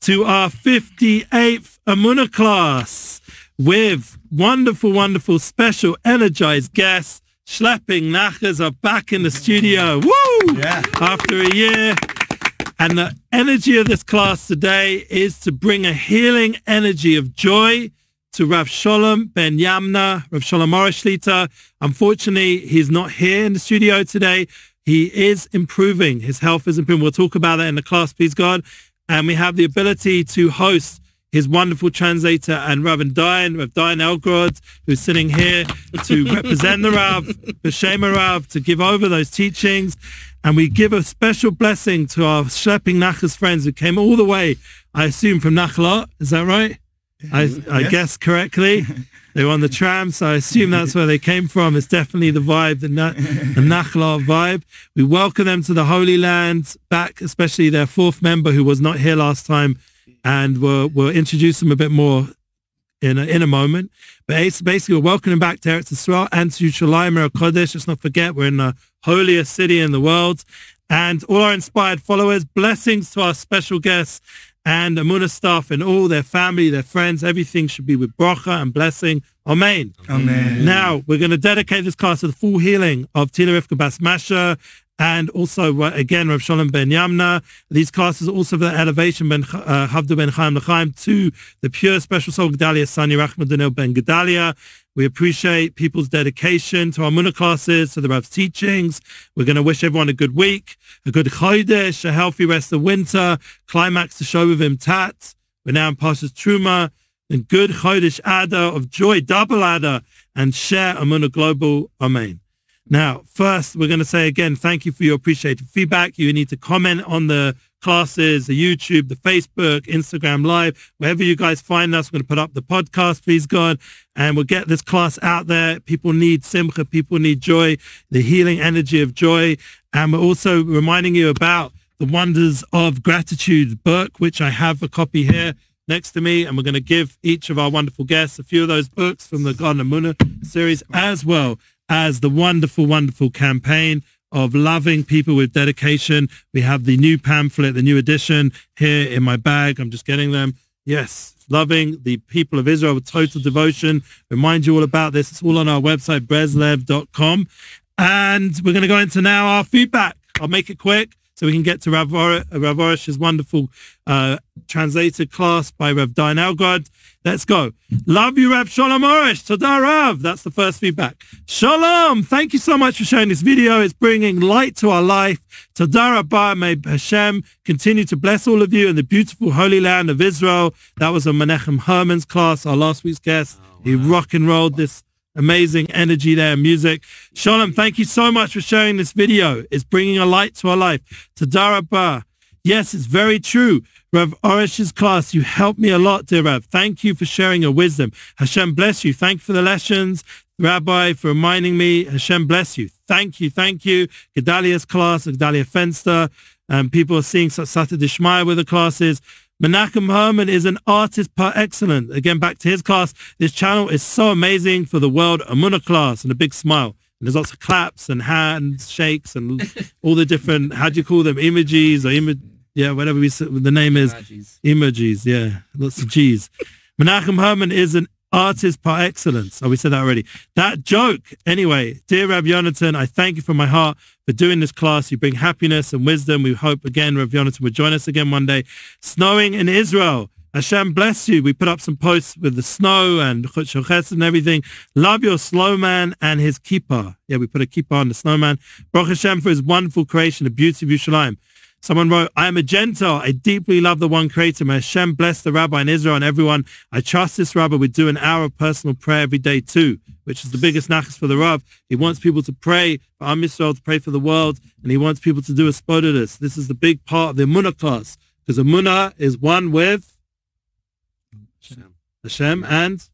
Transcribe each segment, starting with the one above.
to our 58th Amuna class with wonderful, wonderful, special, energized guests. Schlepping Nachas are back in the studio. Woo! Yeah. After a year. And the energy of this class today is to bring a healing energy of joy to Rav Sholom Ben Yamna, Rav Sholom Morishita. Unfortunately, he's not here in the studio today. He is improving. His health is improving. We'll talk about that in the class, please God. And we have the ability to host his wonderful translator and Rav Dayan, Rav Dayan Elgod, who's sitting here to represent the Rav, B'Shem Rav, to give over those teachings. And we give a special blessing to our Schlepping Nachas friends who came all the way, I assume, from Nachlaot. Is that right? I, mm-hmm. I Yes. guess correctly. They were on the tram, so I assume that's where they came from. It's definitely the vibe, the, Na- the Nachla vibe. We welcome them to the Holy Land, back, especially their fourth member who was not here last time, and we'll, we'll introduce them a bit more in a, in a moment. But it's basically, we're welcoming back to Eretz Yisrael and to Shalim Kodesh. Let's not forget, we're in the holiest city in the world. And all our inspired followers, blessings to our special guests and Amunah staff and all their family, their friends. Everything should be with bracha and blessing. Amen. Amen. Now, we're going to dedicate this class to the full healing of Tila Rivka Bas Masha and also, uh, again, Rav Shalom Ben Yamna. These classes also for the elevation Ben uh, Havdu Ben Chaim L'Chaim to the pure special soul Gedalia Sani Rachmadunel Ben Gedalia. We appreciate people's dedication to our Munah classes, to the Rav's teachings. We're going to wish everyone a good week, a good Chodesh, a healthy rest of winter, climax to show with him Tat. We're now in Parshas Truma, and good Chodesh Adar of joy, double Adar, and share Amunah Global. Amen. Now, first, we're going to say again, thank you for your appreciated feedback. You need to comment on the classes, the YouTube, the Facebook, Instagram Live, wherever you guys find us. We're going to put up the podcast, please God, and we'll get this class out there. People need simcha, people need joy, the healing energy of joy. And we're also reminding you about the Wonders of Gratitude book, which I have a copy here next to me, and we're going to give each of our wonderful guests a few of those books from the Garden of Munah series, as well as the wonderful, wonderful campaign of loving people with dedication. We have the new pamphlet, the new edition here in my bag. I'm just getting them. Yes, loving the people of Israel with total devotion. Remind you all about this. It's all on our website, breslev.com. And we're going to go into now our feedback. I'll make it quick so we can get to Rav, Or- Rav Arush's wonderful uh, translated class by Rav Dayan Elgod. Let's go. Love you, Rav Shalom Arush. Toda Rav. That's the first feedback. Shalom. Thank you so much for sharing this video. It's bringing light to our life. Toda Rabbah. May Hashem continue to bless all of you in the beautiful holy land of Israel. That was a Menachem Herman's class, our last week's guest. He rock and rolled this amazing energy there, music. Shalom, thank you so much for sharing this video. It's bringing a light to our life. Toda Rabbah. Yes, it's very true. Rav Arush's class, you helped me a lot, dear Rav. Thank you for sharing your wisdom. Hashem bless you. Thank you for the lessons. Rabbi, for reminding me. Hashem bless you. Thank you. Thank you. Gedalia's class, Gedalia Fenster. Um, people are seeing Siyata Dishmaya with the classes. Menachem Herman is an artist par excellence. Again, back to his class. This channel is so amazing for the world Amunah class and a big smile. And there's lots of claps and hands shakes and all the different, how do you call them, emojis or imo- yeah, whatever we, the name is. Emojis, yeah. Lots of G's. Menachem Herman is an artist par excellence. Oh, we said that already. That joke. Anyway, dear Rav Yonatan, I thank you from my heart for doing this class. You bring happiness and wisdom. We hope again Rav Yonatan will join us again one day. Snowing in Israel. Hashem bless you. We put up some posts with the snow and Chutz and everything. Love your snowman and his keeper. Yeah, we put a keeper on the snowman. Baruch Hashem for his wonderful creation, the beauty of Yerushalayim. Someone wrote, I am a Gentile. I deeply love the one creator. May Hashem bless the rabbi in Israel and everyone. I trust this rabbi would do an hour of personal prayer every day too, which is the biggest nachas for the Rav. He wants people to pray for Am Yisrael, to pray for the world, and he wants people to do a hisbodedus. This is the big part of the Amunah class, because Amunah is one with Hashem. Hashem and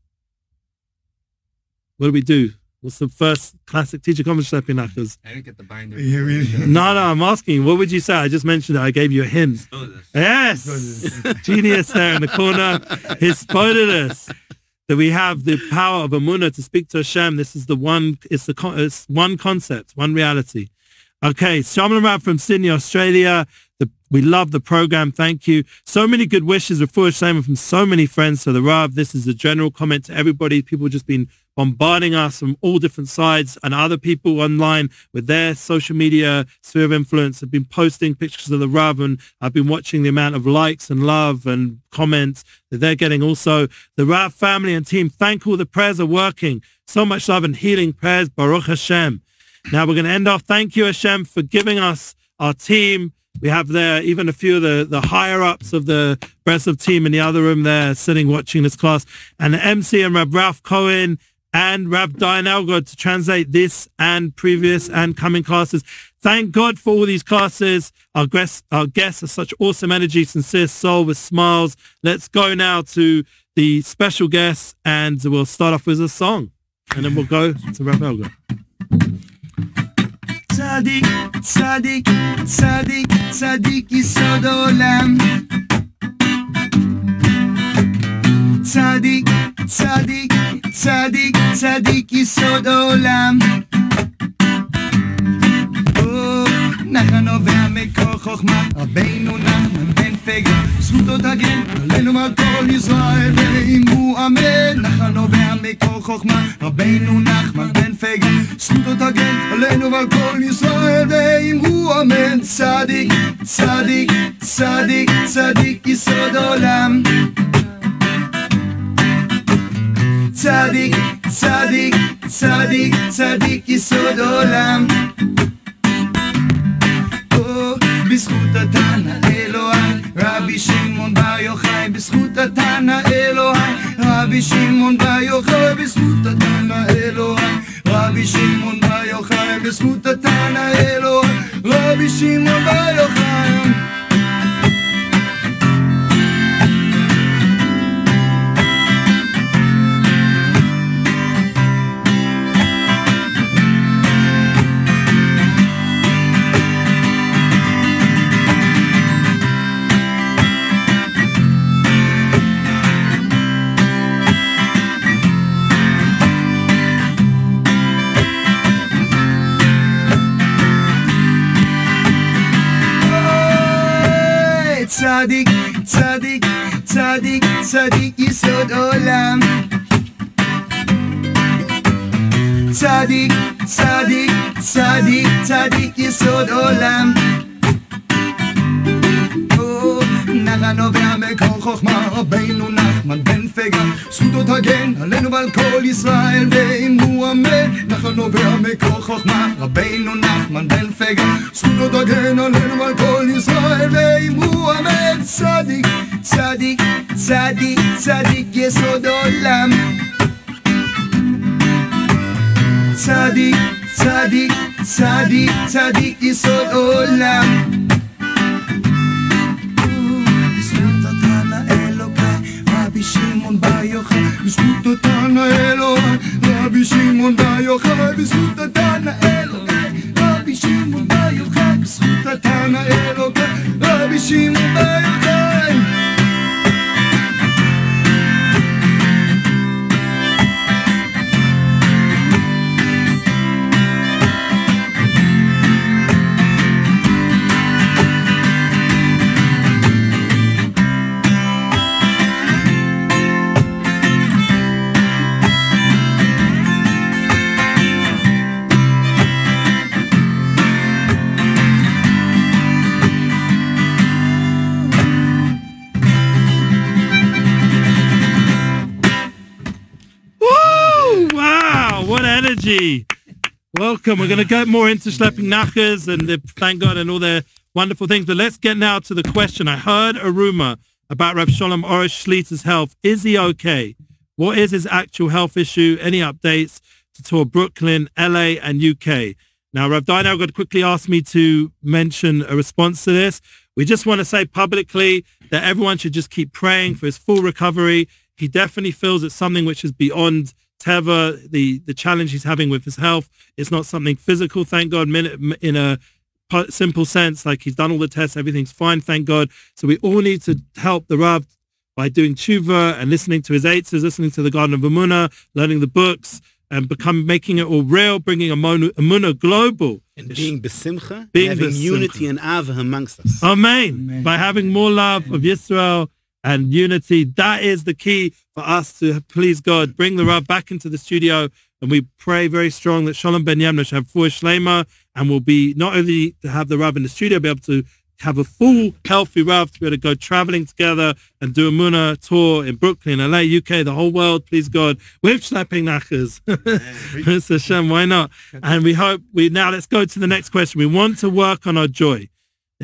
what do we do? What's the first classic teacher conference nachas? I didn't get the binder. Yeah, we- No, no, I'm asking. What would you say? I just mentioned it. I gave you a hint. This. Yes, genius there in the corner. He spotted us. That we have the power of Amunah to speak to Hashem. This is the one. It's the it's one concept, one reality. Okay, Shalom Rav from Sydney, Australia. We love the program. Thank you. So many good wishes. Refuah Shlema from so many friends. So the Rav, this is a general comment to everybody. People just been bombarding us from all different sides and other people online with their social media sphere of influence have been posting pictures of the Rav and I've been watching the amount of likes and love and comments that they're getting also. The Rav family and team, thank all the prayers are working. So much love and healing prayers. Baruch Hashem. Now we're going to end off. Thank you Hashem for giving us our team. We have there even a few of the, the higher ups of the Breslov team in the other room there sitting watching this class and the MC and Rab Ralph Cohen and Rab Dayan Elgod to translate this and previous and coming classes. Thank God for all these classes. Our guests, our guests are such awesome energy, sincere soul with smiles. Let's go now to the special guests and we'll start off with a song and then we'll go to Rab Elgod. צדיק, צדיק, צדיק, צדיק יסוד עולם. צדיק, צדיק, צדיק, צדיק יסוד עולם. נחל נובע מקור חוכמה, רבינו נחמן פגר, זכותו תגן עלינו ועל כל ישראל, ואמרו אמן. נחל נובע מקור חוכמה, רבינו נחמן בן פגר, זכותו תגן עלינו ועל כל ישראל, ואמרו אמן. צדיק, צדיק, צדיק, צדיק יסוד עולם. צדיק, צדיק, צדיק, צדיק יסוד עולם. בזכות התנא אלוהי, רבי שמעון בר יוחאי, בזכות התנא אלוהי, רבי שמעון בר יוחאי, בזכות התנא אלוהי, רבי שמעון בר יוחאי, בזכות התנא אלוהי, רבי שמעון בר יוחאי. صادق صادق صادق صادق يسود عالم صادق صادق صادق صادق يسود عالم נחל נובע מקור חוכמה, רבינו נחמן בן פגה, זכותו תגן עלינו ועל כל ישראל, ואמרו אמן. נחל נובע מקור חוכמה, רבינו נחמן בן פגה, זכותו תגן עלינו ועל כל ישראל, ואמרו אמן. צדיק, צדיק, צדיק, צדיק יסוד עולם. צדיק, צדיק, צדיק, צדיק יסוד עולם. Musimy wejść Welcome. We're going to get more into schlepping nachas and the, thank God and all their wonderful things. But let's get now to the question. I heard a rumor about Rav Shalom Arush health. Is he okay? What is his actual health issue? Any updates to tour Brooklyn, LA, and UK? Now, Rav got quickly asked me to mention a response to this. We just want to say publicly that everyone should just keep praying for his full recovery. He definitely feels it's something which is beyond Teva, the, the challenge he's having with his health. It's not something physical, thank God, in a simple sense. Like he's done all the tests, everything's fine, thank God. So we all need to help the Rav by doing tshuva and listening to his eights, listening to the Garden of Amuna, learning the books, and become making it all real, bringing a Amuna global. And being besimcha, Being having besimcha. unity and ava amongst us. Amen. Amen. By having more love of Israel and unity, that is the key for us to please God, bring the Rav back into the studio. And we pray very strong that Shalom Ben Yamna shall have full shlema and will be not only to have the Rav in the studio, be able to have a full, healthy Rav to be able to go traveling together and do a Muna tour in Brooklyn, LA, UK, the whole world, please God, with Schlepping Nachas. It's Hashem, why not? And we hope we now let's go to the next question. We want to work on our joy.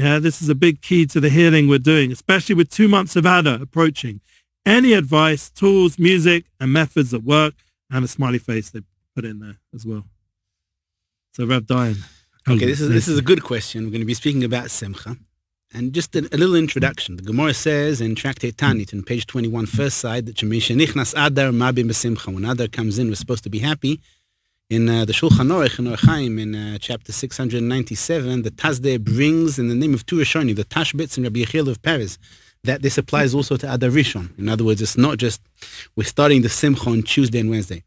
Yeah, this is a big key to the healing we're doing, especially with two months of Adar approaching. Any advice, tools, music, and methods that work, and a smiley face they put in there as well. So Rev Dayan. Okay, this is this is a good question. We're going to be speaking about simcha. And just a, a little introduction. The Gemara says in Tractate Taanit, in page 21, first side, that "Shemishenichnas Adar Mabim. When Adar comes in, we're supposed to be happy. In uh, the Shulchan Aruch in Orach Chaim, in uh, chapter 697, the Tazdeh brings in the name of two Rishonim, the Tashbitz and Rabbi Yechiel of Paris, that this applies also to Adar Rishon. In other words, it's not just we're starting the Simcha on Tuesday and Wednesday.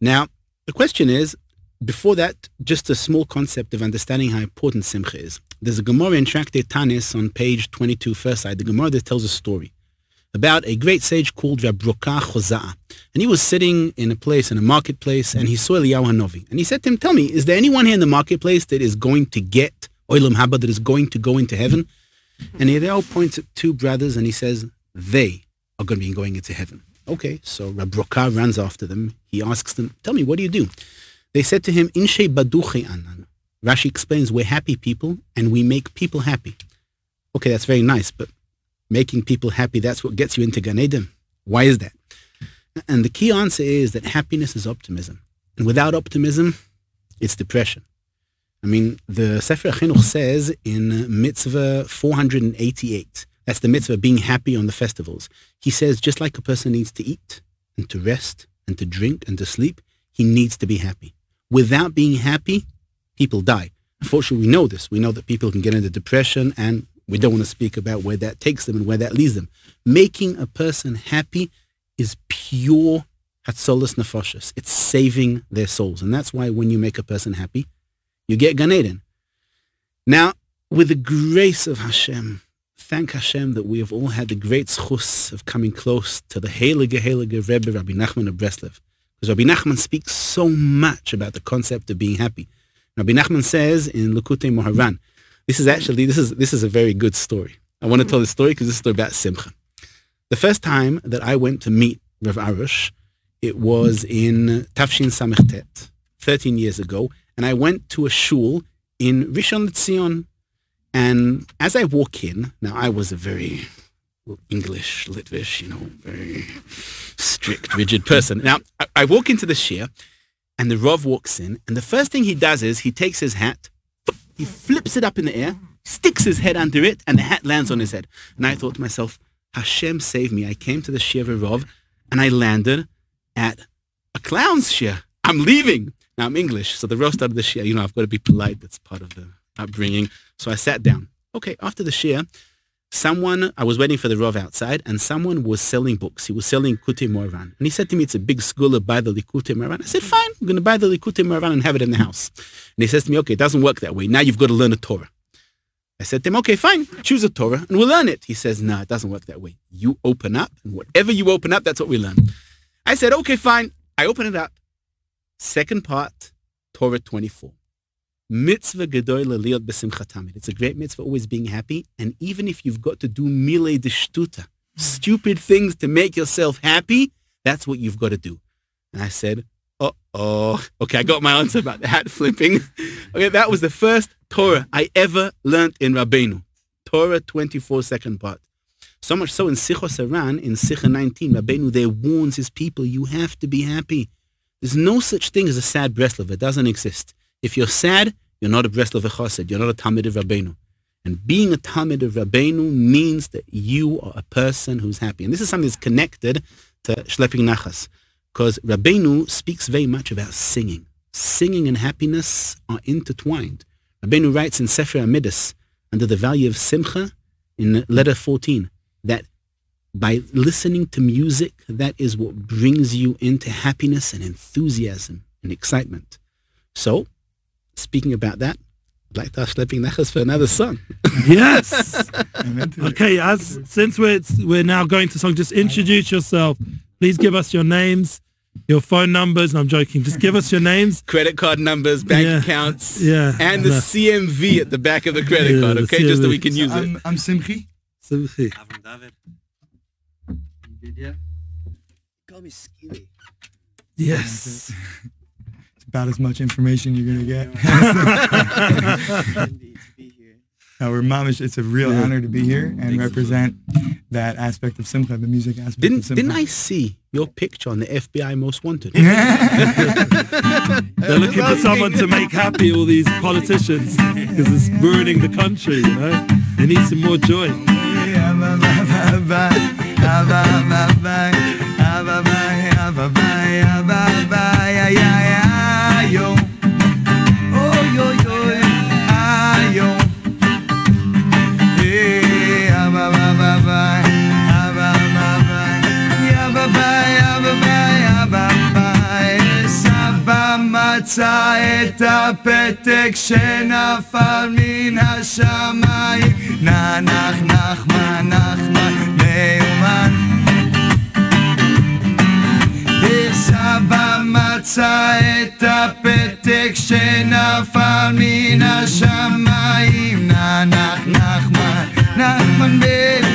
Now, the question is, before that, just a small concept of understanding how important Simcha is. There's a Gemara in Tractate Tanis on page 22, first side. The Gemara that tells a story about a great sage called Rabroka Choza'a. And he was sitting in a place, in a marketplace, and he saw Eliyahu Hanovi. And he said to him, tell me, is there anyone here in the marketplace that is going to get Olam Haba, that is going to go into heaven? And Eliyahu points at two brothers and he says, they are going to be going into heaven. Okay, so Rabroka runs after them. He asks them, tell me, what do you do? They said to him, Inshe baduche anan. Rashi explains, we're happy people and we make people happy. Okay, that's very nice, but making people happy, that's what gets you into Gan Eden. Why is that? And the key answer is that happiness is optimism. And without optimism, it's depression. I mean, the Sefer Chinuch says in mitzvah 488, that's the mitzvah being happy on the festivals. He says, just like a person needs to eat and to rest and to drink and to sleep, he needs to be happy. Without being happy, people die. Unfortunately, we know this. We know that people can get into depression and we don't want to speak about where that takes them and where that leads them. Making a person happy is pure hatzolas nefashos. It's saving their souls. And that's why when you make a person happy, you get Gan Eden. Now, with the grace of Hashem, thank Hashem that we have all had the great zechus of coming close to the Heilige Heilige Rebbe Rabbi Nachman of Breslev. Because Rabbi Nachman speaks so much about the concept of being happy. Rabbi Nachman says in Likutei Moharan, this is actually, this is, this is a very good story. I want to tell this story because this is about Simcha. The first time that I went to meet Rav Arush, it was in Tafshin Samechtet, 13 years ago, and I went to a shul in Rishon LeZion. And as I walk in, now I was a very English, Litvish, you know, very strict, rigid person. Now, I, I walk into the shiur, and the Rav walks in, and the first thing he does is he takes his hat, he flips it up in the air, sticks his head under it, and the hat lands on his head. And I thought to myself, Hashem save me. I came to the of Rav, and I landed at a clown's shiur. I'm leaving. Now, I'm English, so the Rav started the shiur. You know, I've got to be polite. That's part of the upbringing. So I sat down. Okay, after the shiur, someone, I was waiting for the Rav outside, and someone was selling books. He was selling Likutei Moharan. And he said to me, it's a big school, buy the Likutei Moharan. I said, fine, I'm going to buy the Likutei Moharan and have it in the house. And he says to me, okay, it doesn't work that way. Now you've got to learn a Torah. I said to him, okay, fine, choose a Torah and we'll learn it. He says, no, it doesn't work that way. You open up, and whatever you open up, that's what we learn. I said, okay, fine. I open it up. Second part, Torah 24. Mitzvah gedoy leliot besimcha tamid. It's a great mitzvah, always being happy. And even if you've got to do mile de shtuta, hmm. stupid things to make yourself happy, that's what you've got to do. And I said, uh-oh. Okay, I got my answer about the hat flipping. okay, that was the first Torah I ever learned in Rabbeinu. Torah 24 second part. So much so in Sichos HaRan, in Sicha 19, Rabbeinu there warns his people, you have to be happy. There's no such thing as a sad Breslov. It doesn't exist. If you're sad, you're not a Breslov Chassid. You're not a Talmid of Rabbeinu. And being a Talmid of Rabbeinu means that you are a person who's happy. And this is something that's connected to Shlepping Nachas. Because Rabbeinu speaks very much about singing. Singing and happiness are intertwined. Rabbeinu writes in Sefer HaMiddos, under the value of Simcha, in letter 14, that by listening to music, that is what brings you into happiness and enthusiasm. and excitement. So, speaking about that, I'd like to ask Schlepping Nachas for another song. Yes. I'm into it. okay, as since we're we're now going to song, just introduce yourself. Please give us your names, your phone numbers. No, I'm joking. Just give us your names. Credit card numbers, bank Yeah. accounts, Yeah. and the No. CVV at the back of the credit Yeah, card, the okay? Just so we can use it. I'm, I'm Simchi. Simchi. Avram David. Vidya. Call me Skilly. Yes. About as much information you're gonna get. Indeed, to be here. No, we're mamish. It's a real Yeah. honor to be here and represent that aspect of Simcha, the music aspect Didn't didn't I see your picture on the FBI Most Wanted? They're looking for someone to make happy all these politicians because it's ruining the country. You know, they need some more joy. מצא את הפתק שנפל מן השמיים נח נחמן נחמן מיומן סבא מצא את הפתק שנפל מן השמיים נח נחמן נחמן מיומן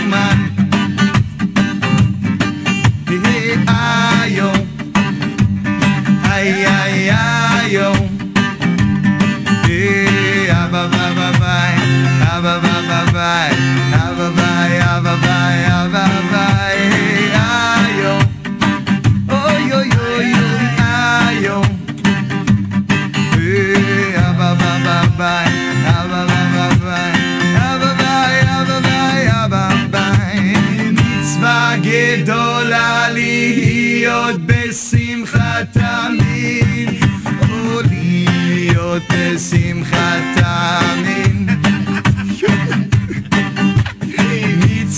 בשמחה תמיד או להיות בשמחה תמיד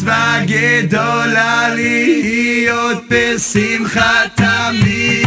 מצווה גדולה להיות בשמחה תמיד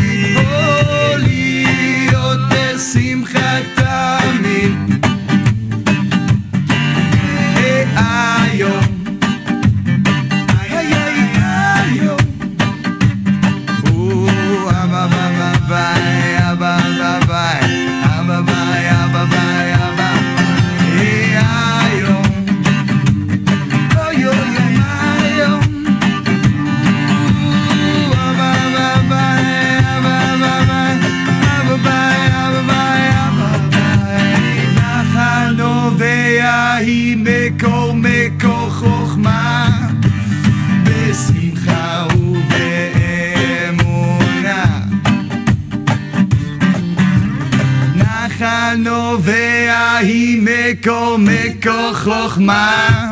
Mikkel, Mikkel, gloch maar.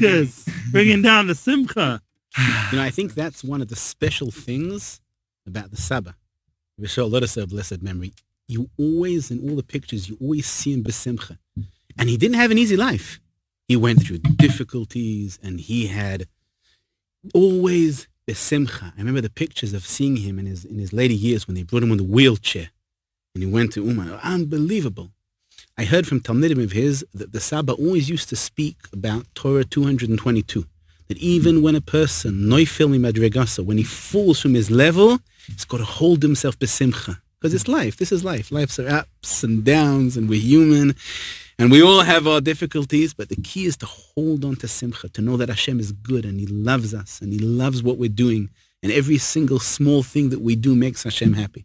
Nachas, bringing down the simcha. You know, I think that's one of the special things about the Saba. Rishol, let us have blessed memory. You always, in all the pictures, you always see him besimcha. And he didn't have an easy life. He went through difficulties and he had always besimcha. I remember the pictures of seeing him in his, in his later years when they brought him on the wheelchair and he went to Uman. Unbelievable. I heard from Talmidim of his that the Saba always used to speak about Torah 222 that even when a person, noifil mi madregasa, when he falls from his level, he's got to hold himself besimcha. Because it's life. This is life. Life's are ups and downs, and we're human, and we all have our difficulties. But the key is to hold on to simcha, to know that Hashem is good, and He loves us, and He loves what we're doing, and every single small thing that we do makes Hashem happy.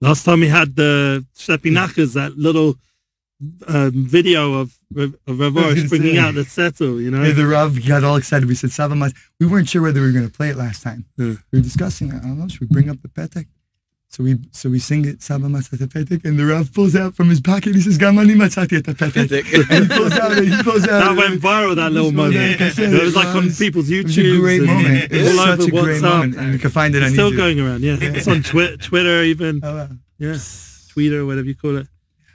Last time we had the schlepping nachas, that little um, video of of Rav I was Arush gonna bringing say. out the settle, you know. Hey, the Rav got all excited. We said Saba Mas. We weren't sure whether we were going to play it last time. Yeah. We were discussing. I don't know. Should we bring up the petek? So we so we sing it Saba Mas petek, and the Rav pulls out from his pocket. He says Gamani Matzati at the petek. and he pulls out. He pulls out. that went viral, that little moment. It was like on people's It YouTube. was a great moment. It was all such over a great WhatsApp. moment, and you can find it on It's still YouTube. going around, yeah. It's on Twi- Twitter even. Oh, wow. Yeah, Twitter, whatever you call it.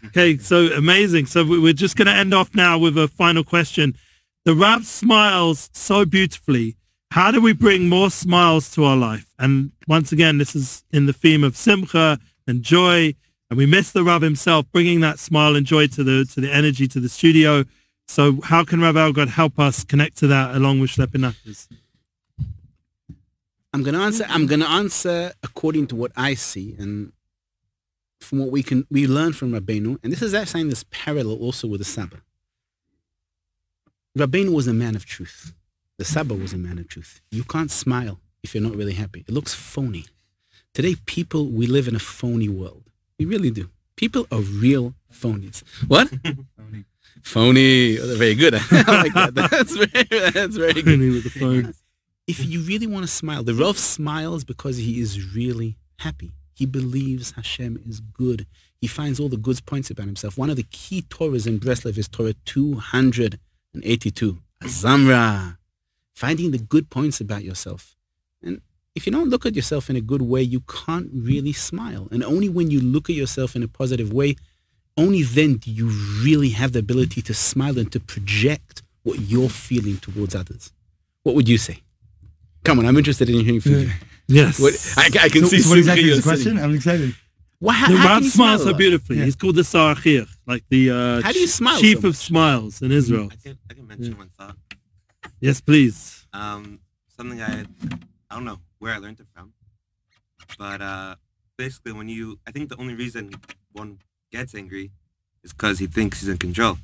Okay, so amazing. So we- we're just going to end off now with a final question. The Rav smiles so beautifully. How do we bring more smiles to our life? And once again, this is in the theme of simcha and joy. And we miss the Rav himself bringing that smile and joy to the to the energy to the studio. So how can Rav Elgod help us connect to that along with Schlepping Nachas? I'm gonna answer. I'm gonna answer according to what I see and from what we can we learn from Rabbeinu. And this is actually in this parallel also with the Saba. Rabbeinu was a man of truth. The Saba was a man of truth. You can't smile if you're not really happy. It looks phony. Today, people we live in a phony world. We really do. People are real phonies. What? phony. Phony. Oh, very good. I like that. That's very. That's very good with the phone. if you really want to smile, the Rav smiles because he is really happy. He believes Hashem is good. He finds all the good points about himself. One of the key Torahs in Breslev is Torah 282, Azamra, finding the good points about yourself. And if you don't look at yourself in a good way, you can't really smile. And only when you look at yourself in a positive way, only then do you really have the ability to smile and to project what you're feeling towards others. What would you say? Come on, I'm interested in hearing from you. Yes. What, I, I can So, see so what exactly is the question? sitting. I'm excited. Well, how, the how Rav smiles smile so beautifully. Yeah. He's called the Sarachir, like the uh, How do you smile chief so of smiles in Israel. I can I can mention one thought. Yes, please. Um, something I I don't know where I learned it from, but uh, basically when you I think the only reason one gets angry is because he thinks he's in control.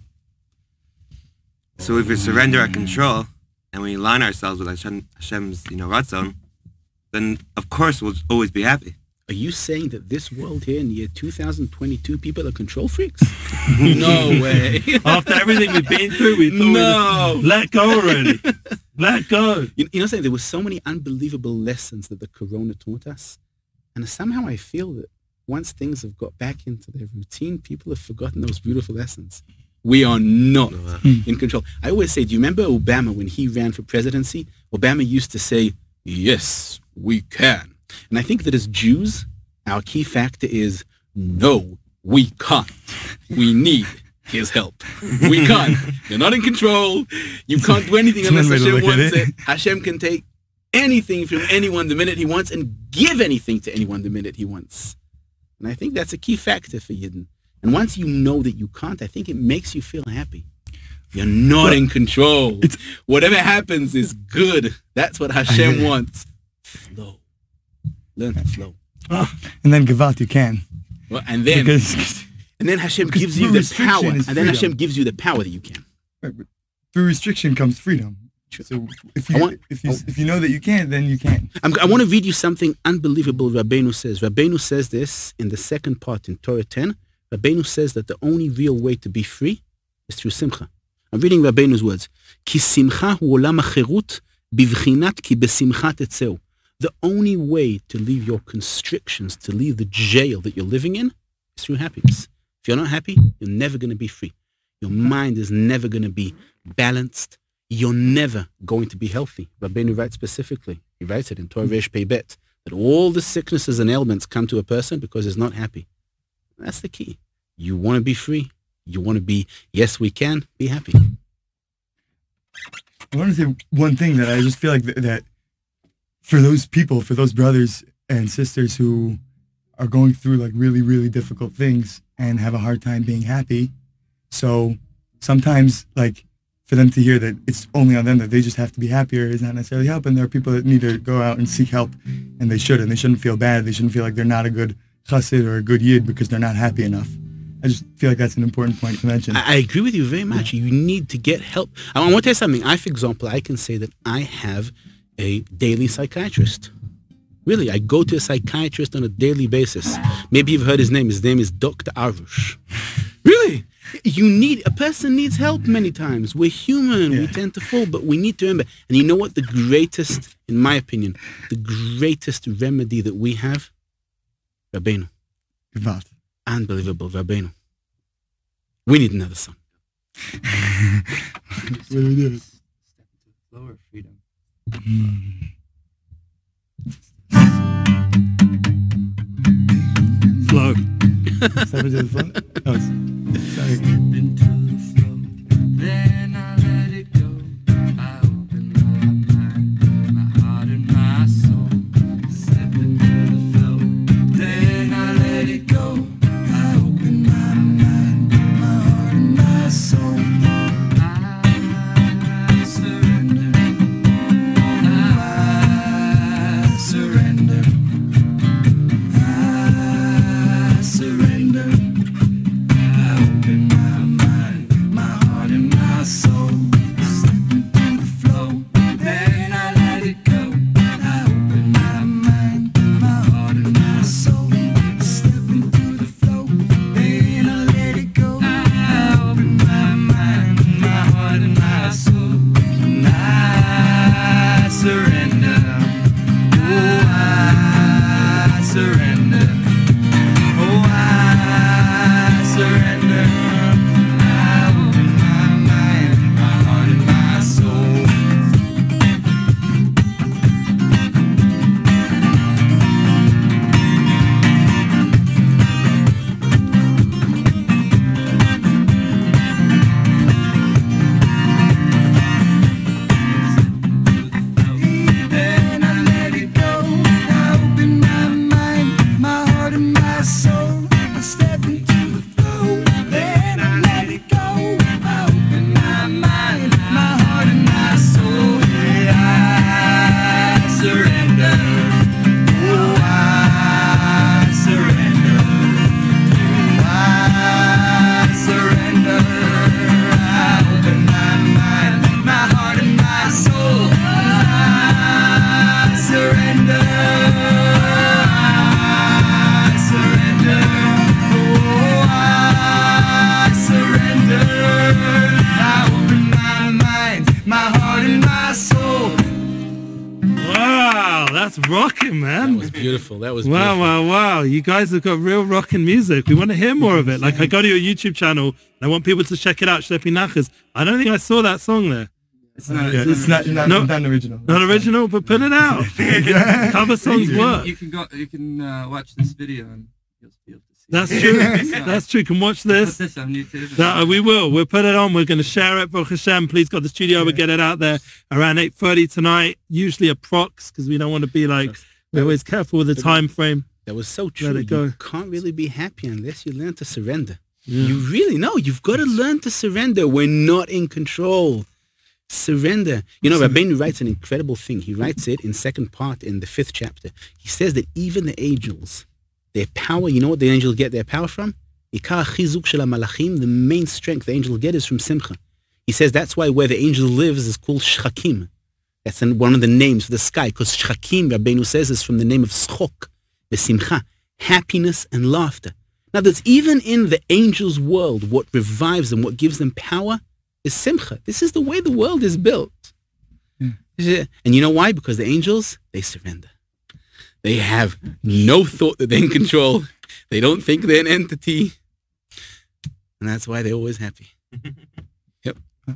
So if we surrender our control and we align ourselves with Hashem, Hashem's you know ratzon, then of course we'll always be happy. Are you saying that this world here in the year 2022, people are control freaks? no way. After everything we've been through, we thought No. we'd let go already. let go. You, you know, saying there were so many unbelievable lessons that the corona taught us, and somehow I feel that once things have got back into their routine, people have forgotten those beautiful lessons. We are not hmm. in control. I always say, do you remember Obama when he ran for presidency? Obama used to say, "Yes, we can," and I think that as Jews, our key factor is, "No, we can't. We need." His help. We can't. You're not in control. You can't do anything unless one way to Hashem wants it. it. Hashem can take anything from anyone the minute he wants and give anything to anyone the minute he wants. And I think that's a key factor for Yidden. And once you know that you can't, I think it makes you feel happy. You're not in control. Whatever happens is good. That's what Hashem wants. Flow. Learn to flow. Ah, and then give out you can. Well, and then Because and then Hashem gives you the power. And then. Hashem gives you the power that you can. through restriction comes freedom. So if you want- if you oh. if you know that you can't, then you can't. I'm, I want to read you something unbelievable Rabbeinu says. Rabbeinu says this in the second part in Torah 10. Rabbeinu says that the only real way to be free is through simcha. I'm reading Rabbeinu's words. Ki simcha hu olam bivchinat ki besimcha. The only way to leave your constrictions, to leave the jail that you're living in, is through happiness. If you're not happy, you're never going to be free. Your mind is never going to be balanced. You're never going to be healthy. Rabbeinu writes specifically, he writes it in Torah Resh Pei Bet, that all the sicknesses and ailments come to a person because he's not happy. That's the key. You want to be free. You want to be, yes, we can, be happy. I want to say one thing that I just feel like th- that for those people, for those brothers and sisters who are going through like really, really difficult things and have a hard time being happy. So sometimes like for them to hear that it's only on them that they just have to be happier is not necessarily helping. There are people that need to go out and seek help and they should, and they shouldn't feel bad. They shouldn't feel like they're not a good chassid or a good yid because they're not happy enough. I just feel like that's an important point to mention. I, I agree with you very much. You need to get help. I want to tell you something. I, for example, I can say that I have a daily psychiatrist. Really, I go to a psychiatrist on a daily basis. Maybe you've heard his name. His name is Dr. Arush. Really? You need, a person needs help many times. We're human. We tend to fall, but we need to remember. And you know what? The greatest, in my opinion, the greatest remedy that we have? Rabbeinu. What? Unbelievable. Rabbeinu. We need another song. What do we do? Step into the flow or freedom. Flow. Step into the flow? Oh, it's- sorry. That was Wow, beautiful. wow, wow. You guys have got real rock and music. We want to hear more of it. Like I go to your YouTube channel and I want people to check it out, Schlepping Nachas. I don't think I saw that song there. It's not. Yeah, it's not, not, No. not original. Not original, but put it out. Cover songs You work. you can go. You can uh, watch this video and you'll be able to see. That's it. true. That's true. Can watch Put this. this on YouTube. That, uh, we will. We'll put it on. We're going to share it. Baruch Hashem. Please, God, the studio will get it out there around 8.30 tonight. Usually a prox because we don't want to be like, we're always careful with the time frame. That was so true. Let it go. You can't really be happy unless you learn to surrender. You really know. You've got to learn to surrender. We're not in control. Surrender. You know, Rabbeinu writes an incredible thing. He writes it in second part in the fifth chapter. He says that even the angels, their power, you know what the angels get their power from? Ikar chizuk shel malachim, the main strength the angels get is from simcha. He says that's why where the angel lives is called shchakim. That's one of the names of the sky, because shchakim, Rabbeinu says, is from the name of schok, the simcha, happiness and laughter. Now, that's even in the angels' world, what revives them, what gives them power, is simcha. This is the way the world is built. Hmm. And you know why? Because the angels, they surrender. They have no thought that they're in control. They don't think they're an entity. And that's why they're always happy.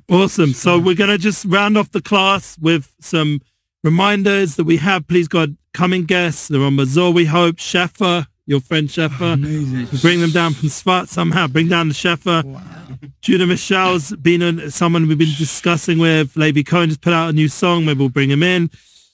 Awesome. So we're going to just round off the class with some reminders that we have. Please God, coming guests. They're on Mazor, we hope. Shefa, your friend Shefa. Amazing. Bring them down from Sfat somehow. Bring down the Shefa. Judah Michel's been someone we've been discussing with. Levi Cohen just put out a new song. Maybe we'll bring him in.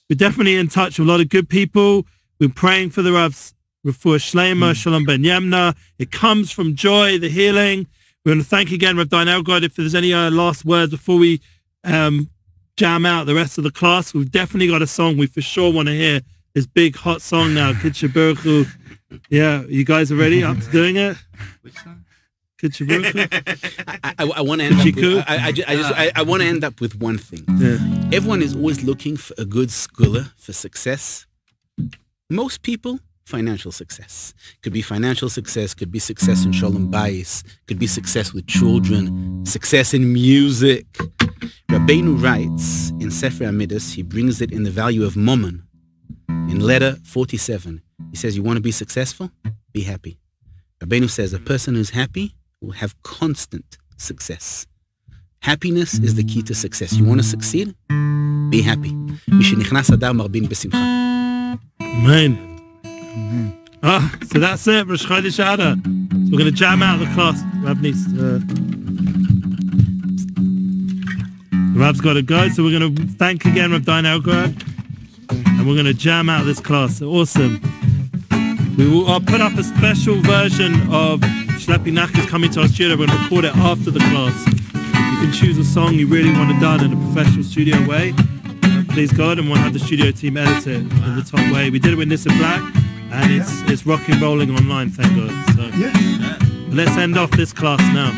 We're definitely in touch with a lot of good people. We're praying for the Rav's Refuah Shlema, mm. Shalom Ben Yamna. It comes from joy, the healing. We want to thank again Rev Dayan Elgod. If there's any uh, last words before we um, jam out the rest of the class, we've definitely got a song we for sure want to hear. This big hot song now, Kitsha Baruch Yeah, you guys are ready up to doing it? Kitsha Baruch I, I, I want to end up with, I, I, ju- I just, I, I want to end up with one thing. Yeah. Everyone is always looking for a good segula for success. Most people, financial success. Could be financial success, could be success in shalom bayis, could be success with children, success in music. Rabbeinu writes in Sefer HaMiddos, he brings it in the value of Momen, In letter 47, he says, you want to be successful? Be happy. Rabbeinu says, a person who's happy will have constant success. Happiness is the key to success. You want to succeed? Be happy. Amen. Ah, so that's it, Rosh Chodesh Adar. So we're going to jam out the class. Rav needs uh, Rav's got to go, so we're going to thank again Rav Dayan Elgod. And we're going to jam out this class. Awesome. We will I'll put up a special version of Schlepping Nachas coming to our studio. We're going to record it after the class. You can choose a song you really want to done in a professional studio way. Please God, and we'll have the studio team edit it in the top way. We did it with Nissim Black, and it's it's rocking rolling online, thank God. So Yeah. let's end off this class now.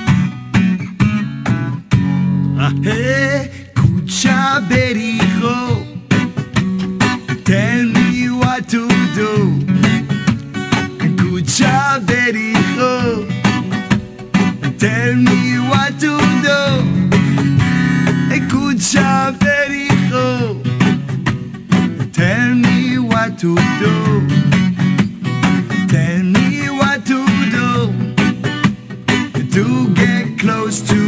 Ah, Hey, Kucha Bericho, tell me what to do. Kucha Bericho, tell me what to do. Kucha Bericho, tell me what to do. Close to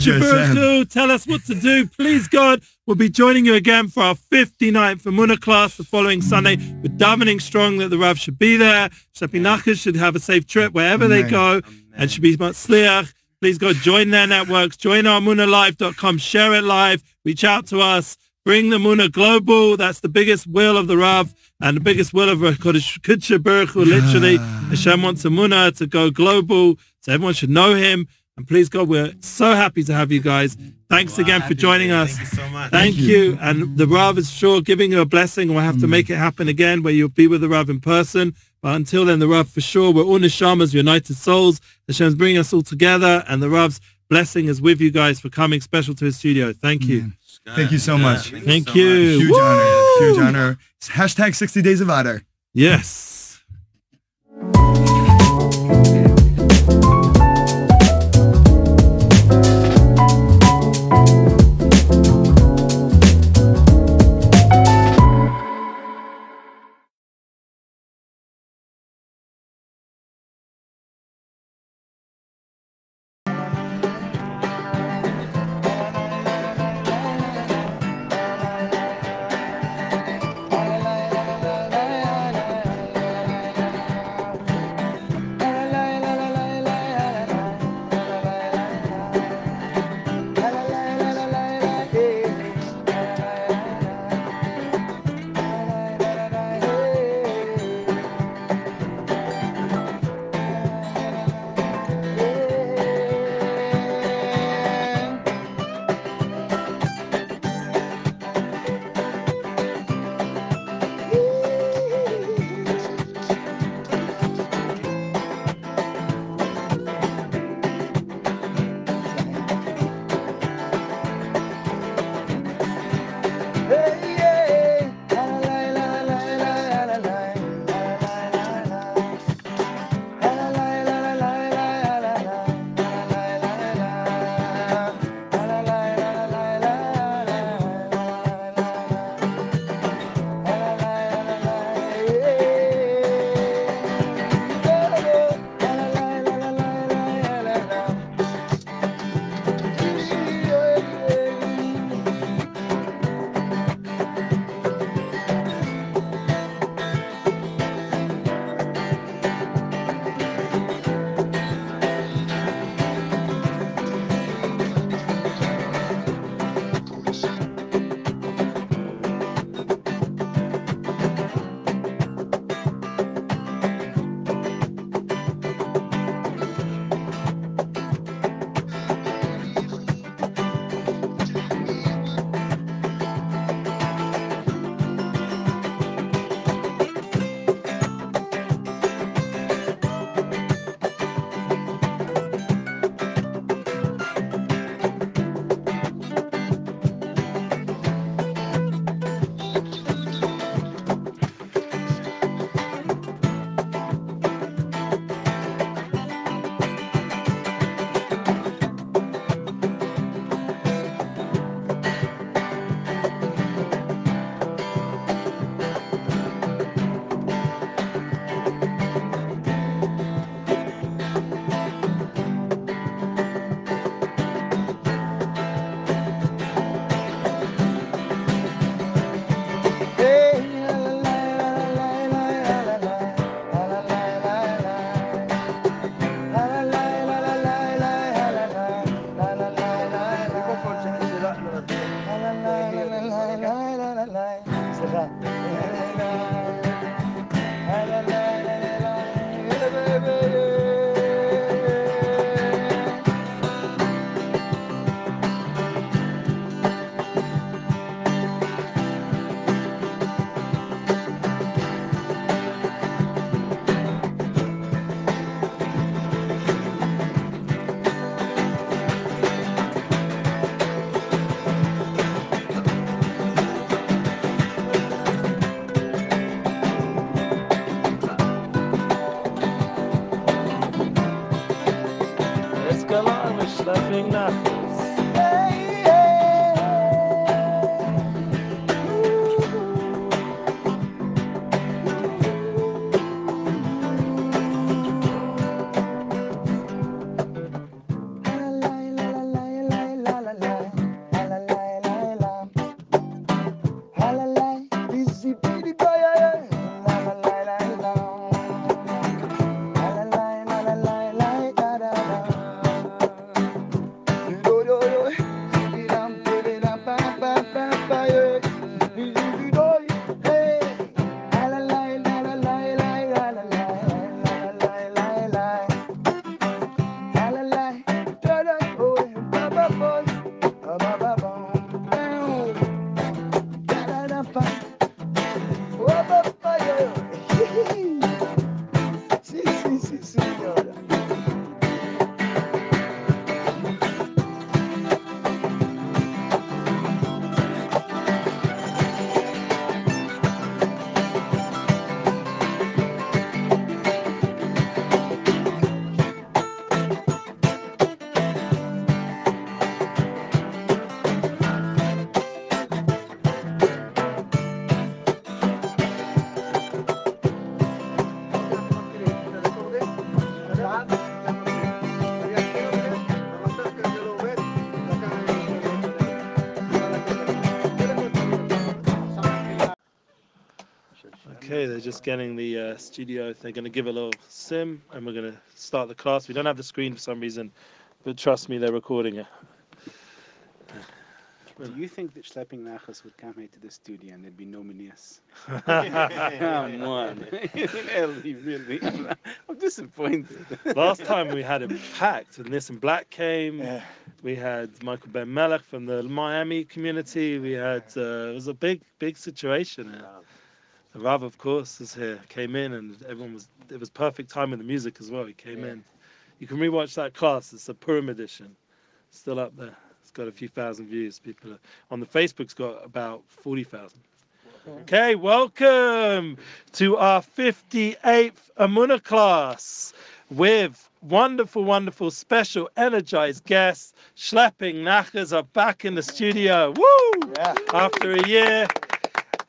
Sam. Tell us what to do. Please, God, we'll be joining you again for our 59th Amuna class the following Sunday. We're davening strong that the Rav should be there. Schlepping Nachas should have a safe trip wherever they Amen. go and should be Matzliach. Please, God, join their networks. Join our AmunaLive.com. Share it live. Reach out to us. Bring the Muna global. That's the biggest will of the Rav and the biggest will of Kodesh Kudsha Baruch Hu, literally. Hashem wants a Muna to go global, so everyone should know him. And please God, we're so happy to have you guys. Thanks again for joining us. Thank you so much. Thank you. And the Rav is sure giving you a blessing. We'll have to mm. make it happen again where you'll be with the Rav in person. But until then, the Rav for sure, we're all neshamas, united souls. Hashem's bringing us all together and the Rav's blessing is with you guys for coming special to his studio. Thank you. Mm. Thank you so much. Thank so you. much. Huge Woo! honor. Huge honor. Hashtag 60 days of honor. Yes. They're just getting the uh, studio. They're going to give a little sim, and we're going to start the class. We don't have the screen for some reason, but trust me, they're recording it. Do you think that Schlepping Nachas would come here to the studio and there'd be no Menias? Come on. really, really. I'm disappointed. Last time we had it packed, and this and Black came. Yeah. We had Michael Ben Melech from the Miami community. We had uh, it was a big, big situation. The Rav, of course, is here. Came in, and everyone was. It was perfect time with the music as well. He came Yeah. in. You can rewatch that class. It's a Purim edition. Still up there. It's got a few thousand views. People are, on the Facebook's got about forty thousand. Okay, welcome to our 58th Amuna class with wonderful, wonderful, special, energized guests. Schlepping Nachas are back in the studio. Woo! Yeah. After a year.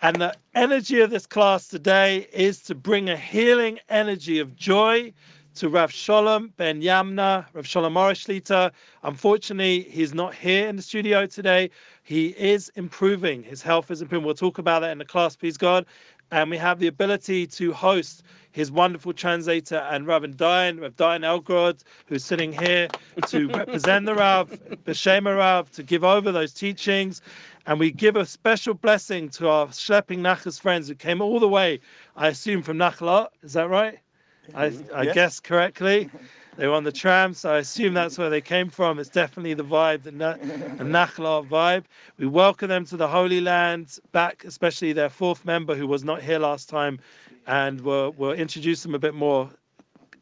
And the energy of this class today is to bring a healing energy of joy to Rav Sholem Ben Yamna, Rav Sholem Arush Shlita. Unfortunately, he's not here in the studio today. He is improving. His health is improving. We'll talk about that in the class, please God. And we have the ability to host his wonderful translator and Rav Dayan, Rav Dayan Elgod, who's sitting here to represent the Rav, B'Shem Rav, to give over those teachings. And we give a special blessing to our Schlepping Nachas friends who came all the way, I assume, from Nachlaot. Is that right? I, mm-hmm. I Yes. guess correctly. They were on the tram, so I assume that's where they came from. It's definitely the vibe, the, Na- the Nachlaot vibe. We welcome them to the Holy Land, back, especially their fourth member who was not here last time, and we'll, we'll introduce them a bit more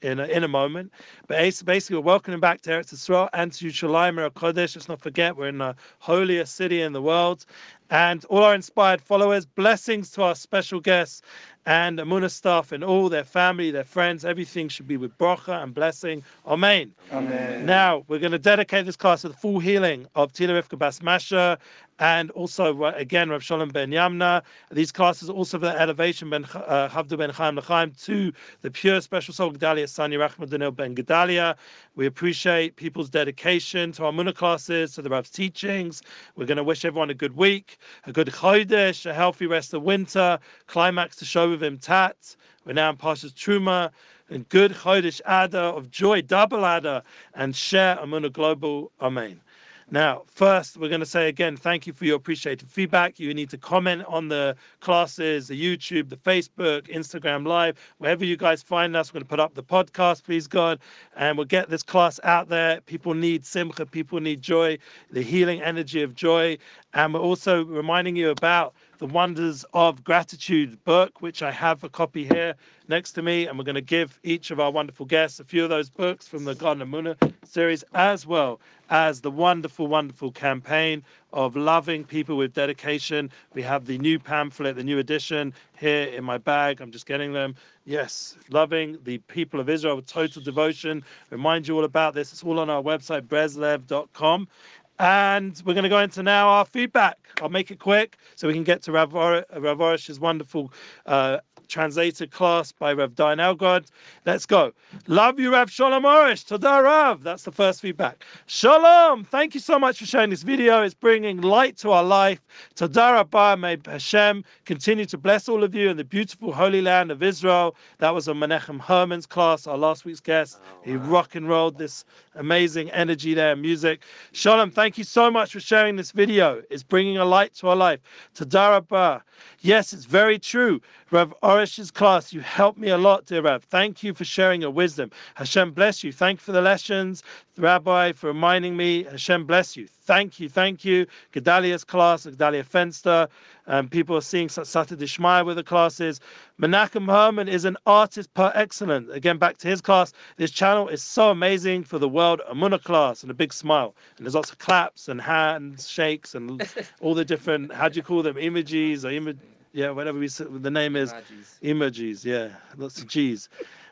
in a, in a moment. But basically, we're welcoming back to Eretz Yisrael and to Yerushalayim Kodesh. Let's not forget, we're in the holiest city in the world. And all our inspired followers, blessings to our special guests and Amunah staff and all their family, their friends. Everything should be with bracha and blessing. Amen. Amen. Now, we're going to dedicate this class to the full healing of Tila Rivka Bas Masha and also, uh, again, Rav Shalom Ben Yamna. These classes also for the elevation Ben uh, Chavdu Ben Chaim L'Chaim to the pure special soul Gedalia Sani Rachman Daniel Ben Gedalia. We appreciate people's dedication to our Munah classes, to the Rav's teachings. We're going to wish everyone a good week, a good Chodesh, a healthy rest of winter, climax to show him Tat. We're now in Parshas Truma and good Chodesh Adar of joy, double Adar, and share Amunah Global. Amen. Now, first, we're going to say again, thank you for your appreciated feedback. You need to comment on the classes, the YouTube, the Facebook, Instagram Live, wherever you guys find us. We're going to put up the podcast, please God, and we'll get this class out there. People need simcha, people need joy, the healing energy of joy. And we're also reminding you about the Wonders of Gratitude book, which I have a copy here next to me. And we're going to give each of our wonderful guests a few of those books from the Garden Muna series, as well as the wonderful, wonderful campaign of loving people with dedication. We have the new pamphlet, the new edition here in my bag. I'm just getting them. Yes, loving the people of Israel with total devotion. Remind you all about this. It's all on our website, breslev.com. And we're going to go into now our feedback. I'll make it quick so we can get to Rav, Rav wonderful uh, translated class by Rev Dayan Elgod. Let's go. Love you, Rav Shalom Arush. Toda Rav. That's the first feedback. Shalom. Thank you so much for sharing this video. It's bringing light to our life. Toda Rabbah. May Hashem continue to bless all of you in the beautiful holy land of Israel. That was a Menachem Herman's class, our last week's guest. Oh, he rock and rolled this amazing energy there, music. Shalom, thank you so much for sharing this video. It's bringing a light to our life. Toda Rabbah. Yes, it's very true. Rav Arush's class, you helped me a lot, dear Rav. Thank you for sharing your wisdom. Hashem bless you. Thank you for the lessons. Rabbi, for reminding me. Hashem bless you. Thank you, thank you. Gedalia's class, Gedalia Fenster. Um, people are seeing Siyata Dishmaya with the classes. Menachem Herman is an artist par excellence. Again, back to his class. This channel is so amazing for the world Amuna class and a big smile. And there's lots of claps and hands shakes and all the different, how do you call them, images or image, yeah, whatever we, the name is. Emojis, yeah, lots of G's.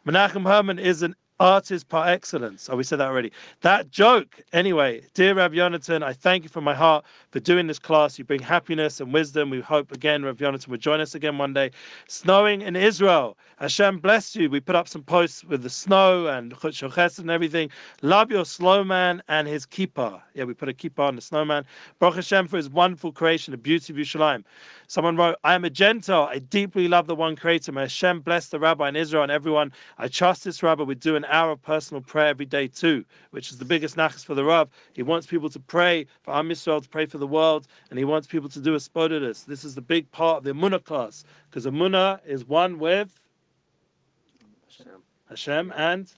Menachem Herman is an artist par excellence. Oh, we said that already. That joke. Anyway, dear Rav Yonatan, I thank you from my heart for doing this class. You bring happiness and wisdom. We hope again Rav Yonatan will join us again one day. Snowing in Israel. Hashem bless you. We put up some posts with the snow and Chutz and everything. Love your snowman and his kippah. Yeah, we put a kippah on the snowman. Baruch Hashem for his wonderful creation, the beauty of Yerushalayim. Someone wrote, I am a Gentile. I deeply love the one creator. May Hashem bless the rabbi in Israel and everyone. I trust this rabbi. We do an hour of personal prayer every day too, which is the biggest nachas for the Rav. He wants people to pray for Am Yisrael, to pray for the world, and he wants people to do a hisbodedus. This is the big part of the Amunah class, because Amunah is one with Hashem and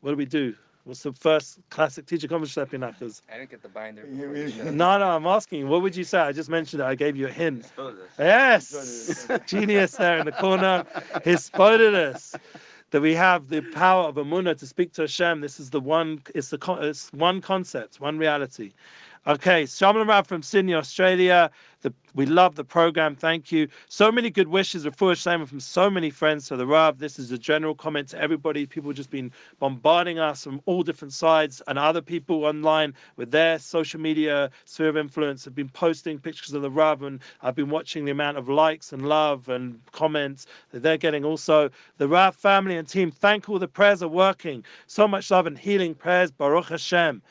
what do we do? What's the first classic teacher conversation nachas? I didn't get the binder. Yeah, before we- the show. No, no, I'm asking. What would you say? I just mentioned it. I gave you a hint. Expose us. Yes, genius there in the corner. He's spotted us. That we have the power of Amunah to speak to Hashem. This is the one. It's the con- it's one concept, one reality. Okay, Shalom Rav from Sydney, Australia. The, we love the program. Thank you. So many good wishes. Refuah Shlema from so many friends to the Rav. This is a general comment to everybody. People just been bombarding us from all different sides, and other people online with their social media sphere of influence have been posting pictures of the Rav, and I've been watching the amount of likes and love and comments that they're getting. Also, the Rav family and team. Thank all the prayers are working. So much love and healing prayers. Baruch Hashem.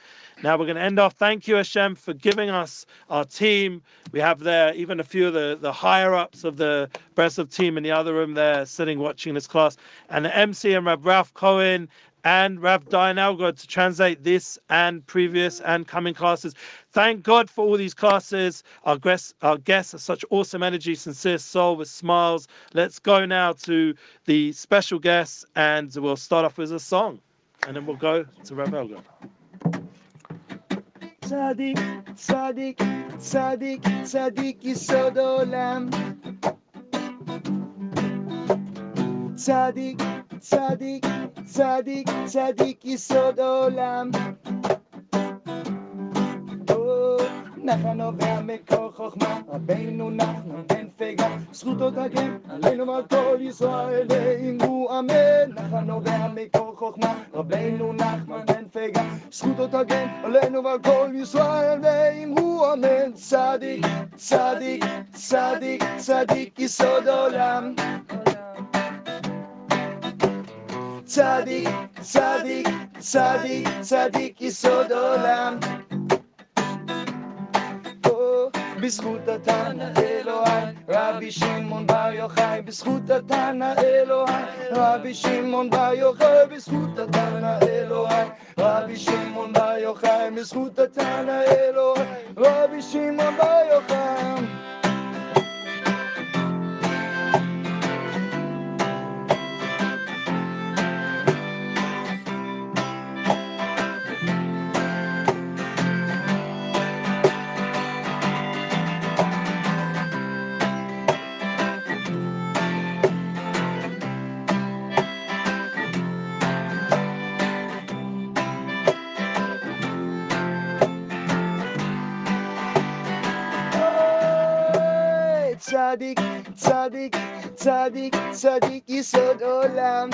Now we're going to end off. Thank you, Hashem, for giving us our team. We have there even a few of the, the higher ups of the Breslov team in the other room there sitting watching this class. And the MC and Rav Ralph Cohen and Rav Dayan Elgod to translate this and previous and coming classes. Thank God for all these classes. Our guests, our guests are such awesome energy, sincere soul with smiles. Let's go now to the special guests and we'll start off with a song. And then we'll go to Rav Elgod. صديق صديق صديق صديقي صد عالم صديق صديق صديق صديقي صد عالم או, נחל נובע מקור חוכמה, רבנו נחמן בן פגה, זכותו תגן עלינו ועל כל ישראל, אמרו אמן. נחל נובע מקור חוכמה, רבנו נחמן בן פגה, זכותו תגן עלינו ועל כל ישראל, ואמרו אמן. צדיק, צדיק, צדיק, צדיק יסוד עולם. צדיק, צדיק, צדיק, צדיק יסוד עולם. בזכות התנא אלוהי רבי שמעון בר יוחאי בזכות התנא אלוהי רבי שמעון בר יוחאי בזכות התנא אלוהי רבי שמעון בר יוחאי בזכות התנא אלוהי רבי שמעון בר יוחאי صديقي صد أولام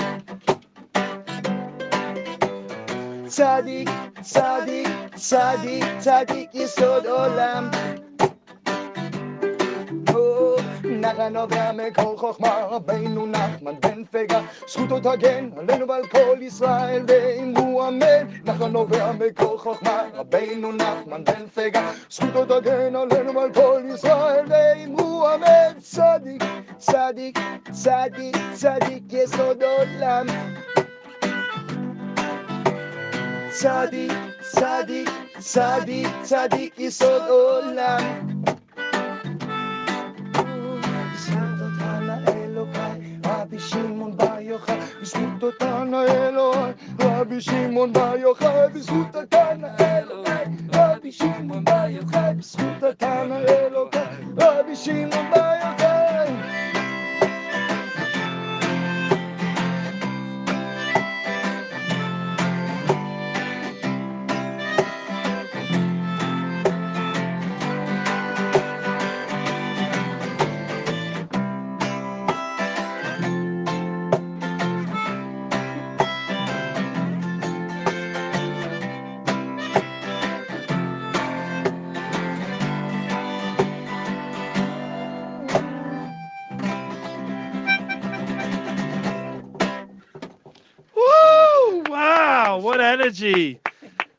صديق صديق صديق صديقي صد أولام נחל נובע מכל חוכמה, רבינו נחמן בן פגה, זכותו תגן עלינו ועל כל ישראל, ואמרו אמן. נחל נובע מכל חוכמה, רבינו נחמן בן פגה, זכותו תגן עלינו ועל כל ישראל, ואמרו אמן. צדיק, צדיק, צדיק, צדיק יסוד עולם. צדיק, צדיק, צדיק, צדיק יסוד עולם. בזכות אותה לאלוהי, רבי שמעון בר יוחאי, בזכות אותה לאלוהי, רבי שמעון בר יוחאי, בזכות אותה לאלוהי, רבי שמעון בר יוחאי. Energy.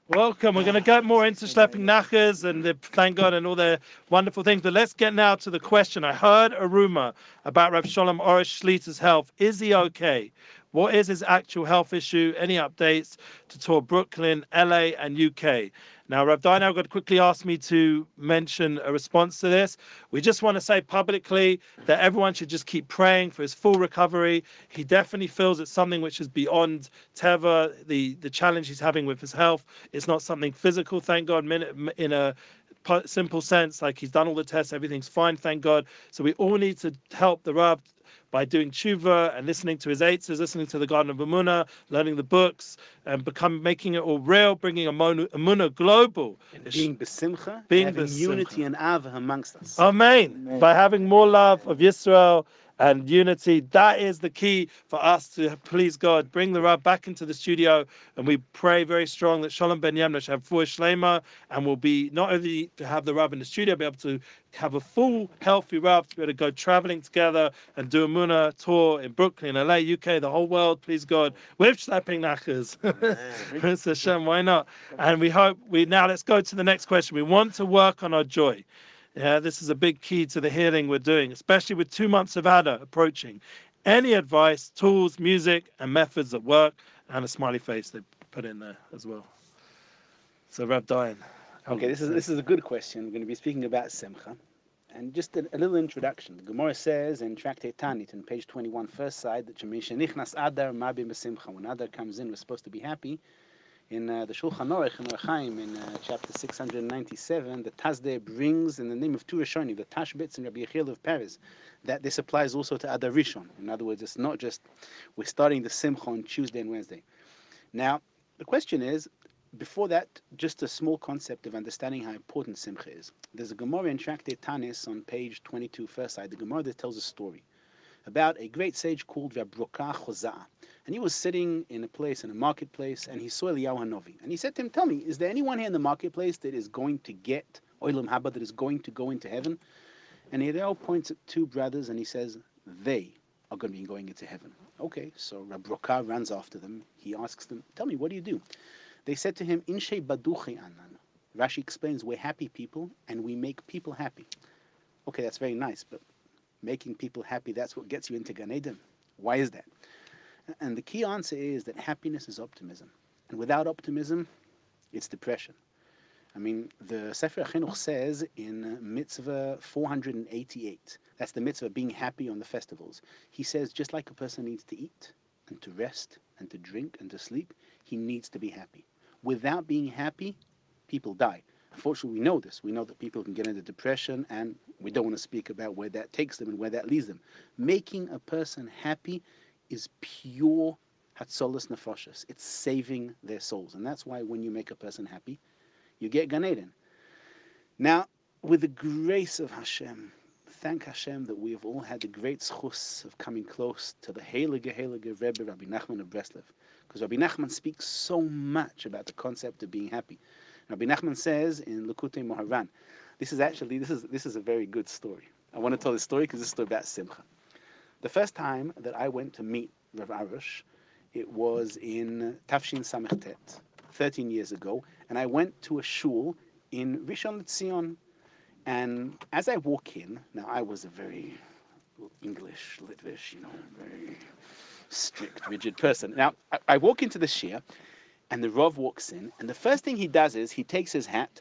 Welcome. We're going to get more into schlepping nachas and the, thank God and all the wonderful things. But let's get now to the question. I heard a rumor about Rav Shalom Arush Shlita's health. Is he okay? What is his actual health issue? Any updates to tour Brooklyn, LA, and UK? Now, Rav got quickly ask me to mention a response to this. We just want to say publicly that everyone should just keep praying for his full recovery. He definitely feels it's something which is beyond Teva, the, the challenge he's having with his health. It's not something physical, thank God, in a simple sense. Like he's done all the tests, everything's fine, thank God. So we all need to help the Rav by doing tshuva and listening to his eitzes, listening to the Garden of Amuna, learning the books, and become making it all real, bringing Amuna, Amuna global. Being besimcha, Being having besimcha. unity and av amongst us. Amen. By having more love of Yisrael and unity, that is the key for us to please God. Bring the Rab back into the studio, and we pray very strong that Shalom Ben Yamna should have full shlema, and will be not only to have the Rab in the studio, be able to have a full, healthy Rab to be able to go traveling together and do a Muna tour in Brooklyn, LA, UK, the whole world, please God, with Schlepping Nachas. It's Hashem, why not? And we hope we now let's go to the next question. We want to work on our joy. Yeah, this is a big key to the healing we're doing, especially with two months of Adar approaching. Any advice, tools, music, and methods that work, and a smiley face they put in there as well. So, Rav Dayan. Okay, this is this is a good question. We're going to be speaking about simcha, and just a, a little introduction. The Gemara says in Tractate Taanit, in page 21, first side, that "Shemishenichnas Adar Mabim Besimcha." When Adar comes in, we're supposed to be happy. In uh, the Shulchan Aruch in Orach Chaim, in uh, chapter six hundred ninety-seven, the Tazdeh brings in the name of two Rishonim, the Tashbitz and Rabbi Yechiel of Paris, that this applies also to Adar Rishon. In other words, it's not just we're starting the Simcha on Tuesday and Wednesday. Now, the question is, before that, just a small concept of understanding how important Simcha is. There's a Gemara in Tractate Tanis on page 22, first side, the Gemara that tells a story about a great sage called Rabroka Choza'ah. And he was sitting in a place, in a marketplace, and he saw Eliyahu Hanovi. And he said to him, Tell me, is there anyone here in the marketplace that is going to get Oilam Haba, that is going to go into heaven? And Eliyahu points at two brothers and he says, They are going to be going into heaven. Okay, so Rabroka runs after them. He asks them, Tell me, what do you do? They said to him, Inshe baduchi anan. Rashi explains we're happy people and we make people happy. Okay, that's very nice, but making people happy, that's what gets you into Gan Eden. Why is that? And the key answer is that happiness is optimism. And without optimism, it's depression. I mean, the Sefer Chinuch says in Mitzvah 488, that's the mitzvah being happy on the festivals. He says, just like a person needs to eat and to rest and to drink and to sleep, he needs to be happy. Without being happy, people die. Unfortunately, we know this. We know that people can get into depression, and we don't want to speak about where that takes them and where that leads them. Making a person happy is pure hatzolas nefashos. It's saving their souls, and that's why when you make a person happy, you get Gan Eden. Now, with the grace of Hashem, thank Hashem that we have all had the great zechus of coming close to the Heilige Heilige Rebbe Rabbi Nachman of Breslev, because Rabbi Nachman speaks so much about the concept of being happy. Rabbi Nachman says in Likutei Moharan, this is actually this is this is a very good story. I want to tell this story because this is about Simcha. The first time that I went to meet Rav Arush, it was in Tafshin Samichet, 13 years ago, and I went to a shul in Rishon LeZion. And as I walk in, now I was a very English, Litvish, you know, very strict, rigid person. Now I, I walk into the shiur, and the Rav walks in, and the first thing he does is he takes his hat,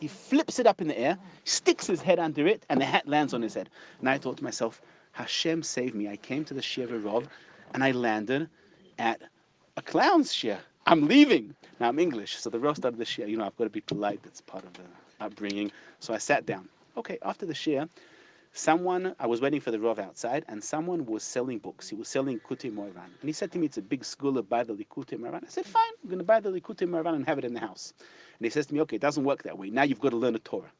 he flips it up in the air, sticks his head under it, and the hat lands on his head. And I thought to myself, Hashem save me. I came to the shiur of Rav, and I landed at a clown's shiur. I'm leaving. Now I'm English, so the Rav started the shiur. You know, I've got to be polite. That's part of the upbringing. So I sat down. Okay, after the shiur, someone, I was waiting for the Rav outside, and someone was selling books. He was selling Likutei Moharan. And he said to me, it's a big school, buy the Likutei Moharan. I said, fine, I'm going to buy the Likutei Moharan and have it in the house. And he says to me, okay, it doesn't work that way. Now you've got to learn a Torah.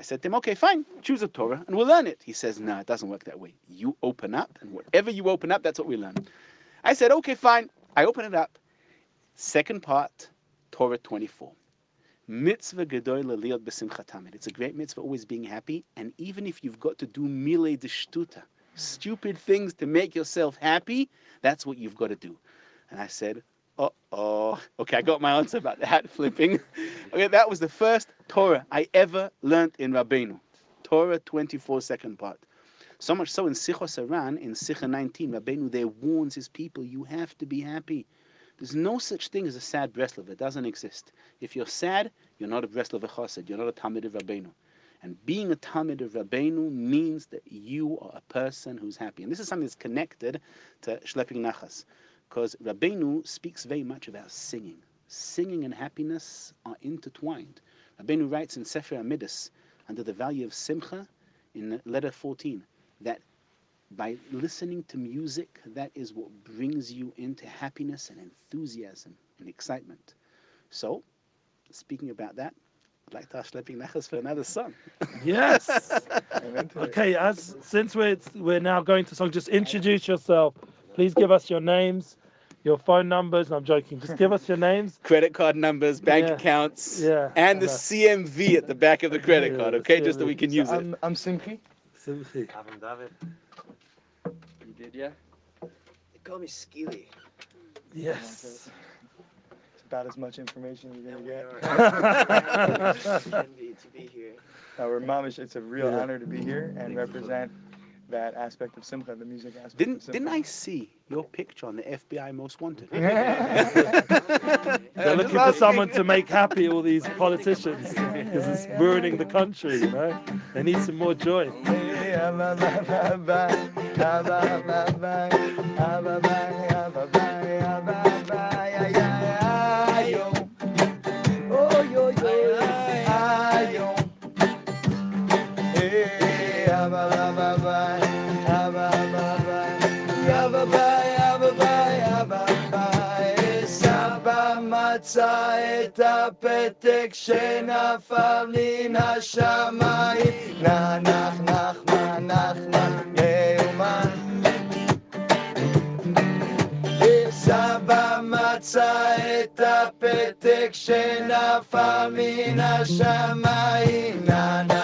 I said to him, okay, fine, choose a Torah and we'll learn it. He says, no, it doesn't work that way. You open up, and whatever you open up, that's what we learn. I said, okay, fine. I open it up. Second part, Torah 24. Mitzvah gedoy leliot b'simcha tamid. It's a great mitzvah, always being happy. And even if you've got to do mile de shtuta, stupid things to make yourself happy, that's what you've got to do. And I said, oh. Okay, I got my answer about the hat flipping. okay, that was the first Torah I ever learned in Rabbeinu. Torah 24 second part. So much so in Sichos HaRan, in Sicha 19, Rabbeinu there warns his people, you have to be happy. There's no such thing as a sad Breslov. It doesn't exist. If you're sad, you're not a Breslov Chassid. You're not a Talmid of Rabbeinu. And being a Talmid of Rabbeinu means that you are a person who's happy. And this is something that's connected to Schlepping Nachas. Because Rabbeinu speaks very much about singing. Singing and happiness are intertwined. Rabbeinu writes in Sefer HaMiddos, under the value of Simcha, in letter 14, that by listening to music, that is what brings you into happiness and enthusiasm and excitement. So, speaking about that, I'd like to ask Schlepping Nachas for another song. Yes. okay, as since we're we're now going to song, just introduce yourself. Please give us your names, your phone numbers. No, I'm joking. Just give us your names. Credit card numbers, bank Yeah. accounts, Yeah. and the Uh-huh. CVV at the back of the credit Yeah, card, the okay? Just so we can use it. I'm, I'm Simchi. Simchi. Avram David. You did, yeah? They call me Skilly. Yes. It's about as much information you're gonna we get. are envy to be here. Uh, we're mamish. It's a real Yeah. honor to be here and represent that aspect of Simcha, the music aspect. Didn't of didn't I see your picture on the FBI Most Wanted? They're looking for someone to make happy all these politicians because it's ruining the country. You know, they need some more joy. מצא את הפתק שנפל מן השמיים. נח נח נח נח נח נח יאומן סבא מצא את הפתק שנפל מן השמיים נח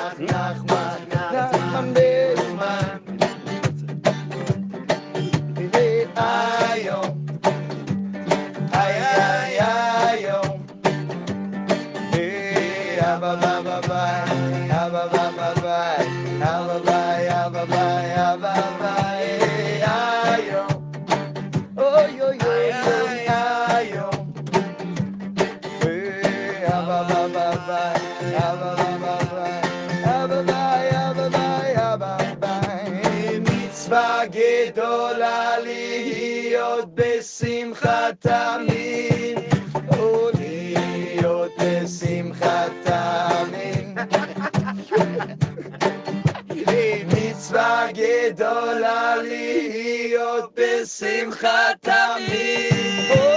שמחה תמיד.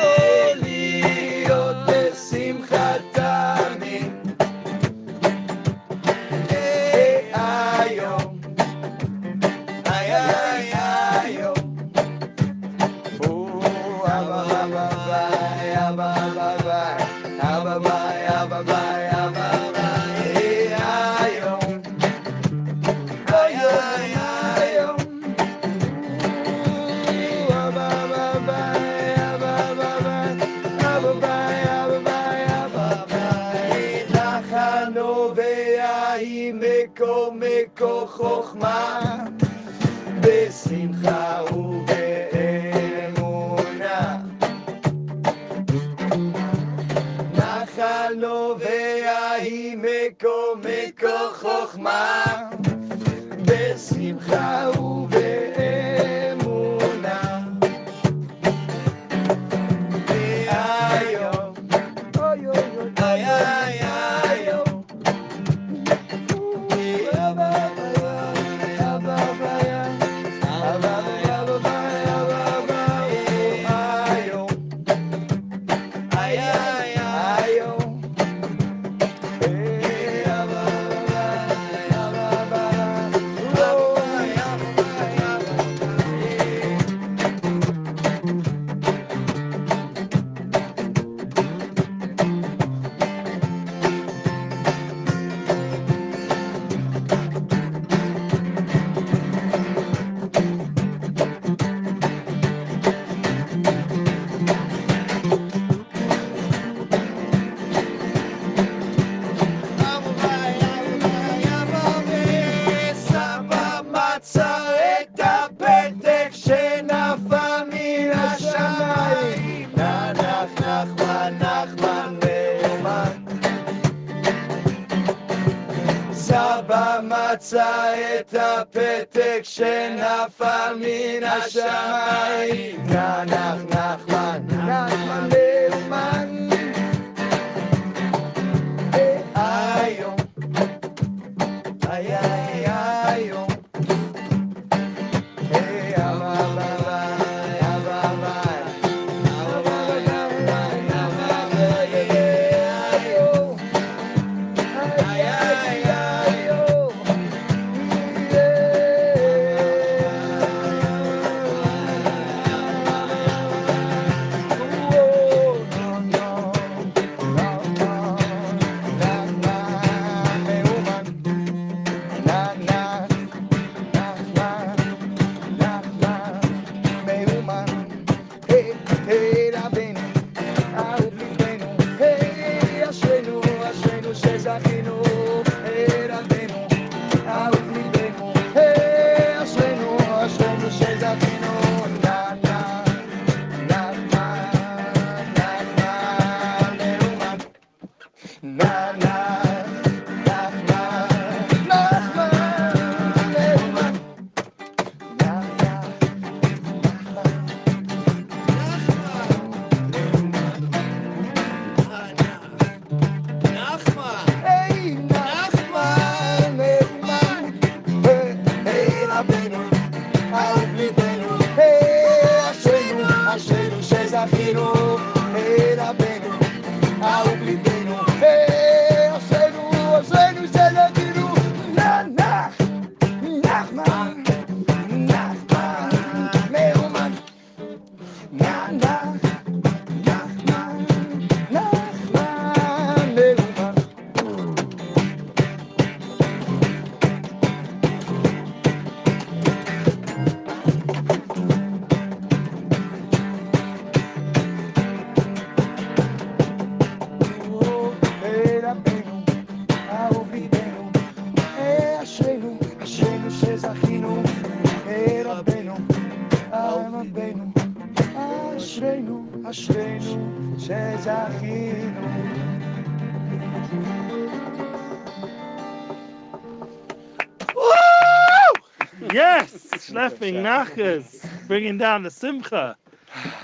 Yes, schlepping nachas, bringing down the simcha.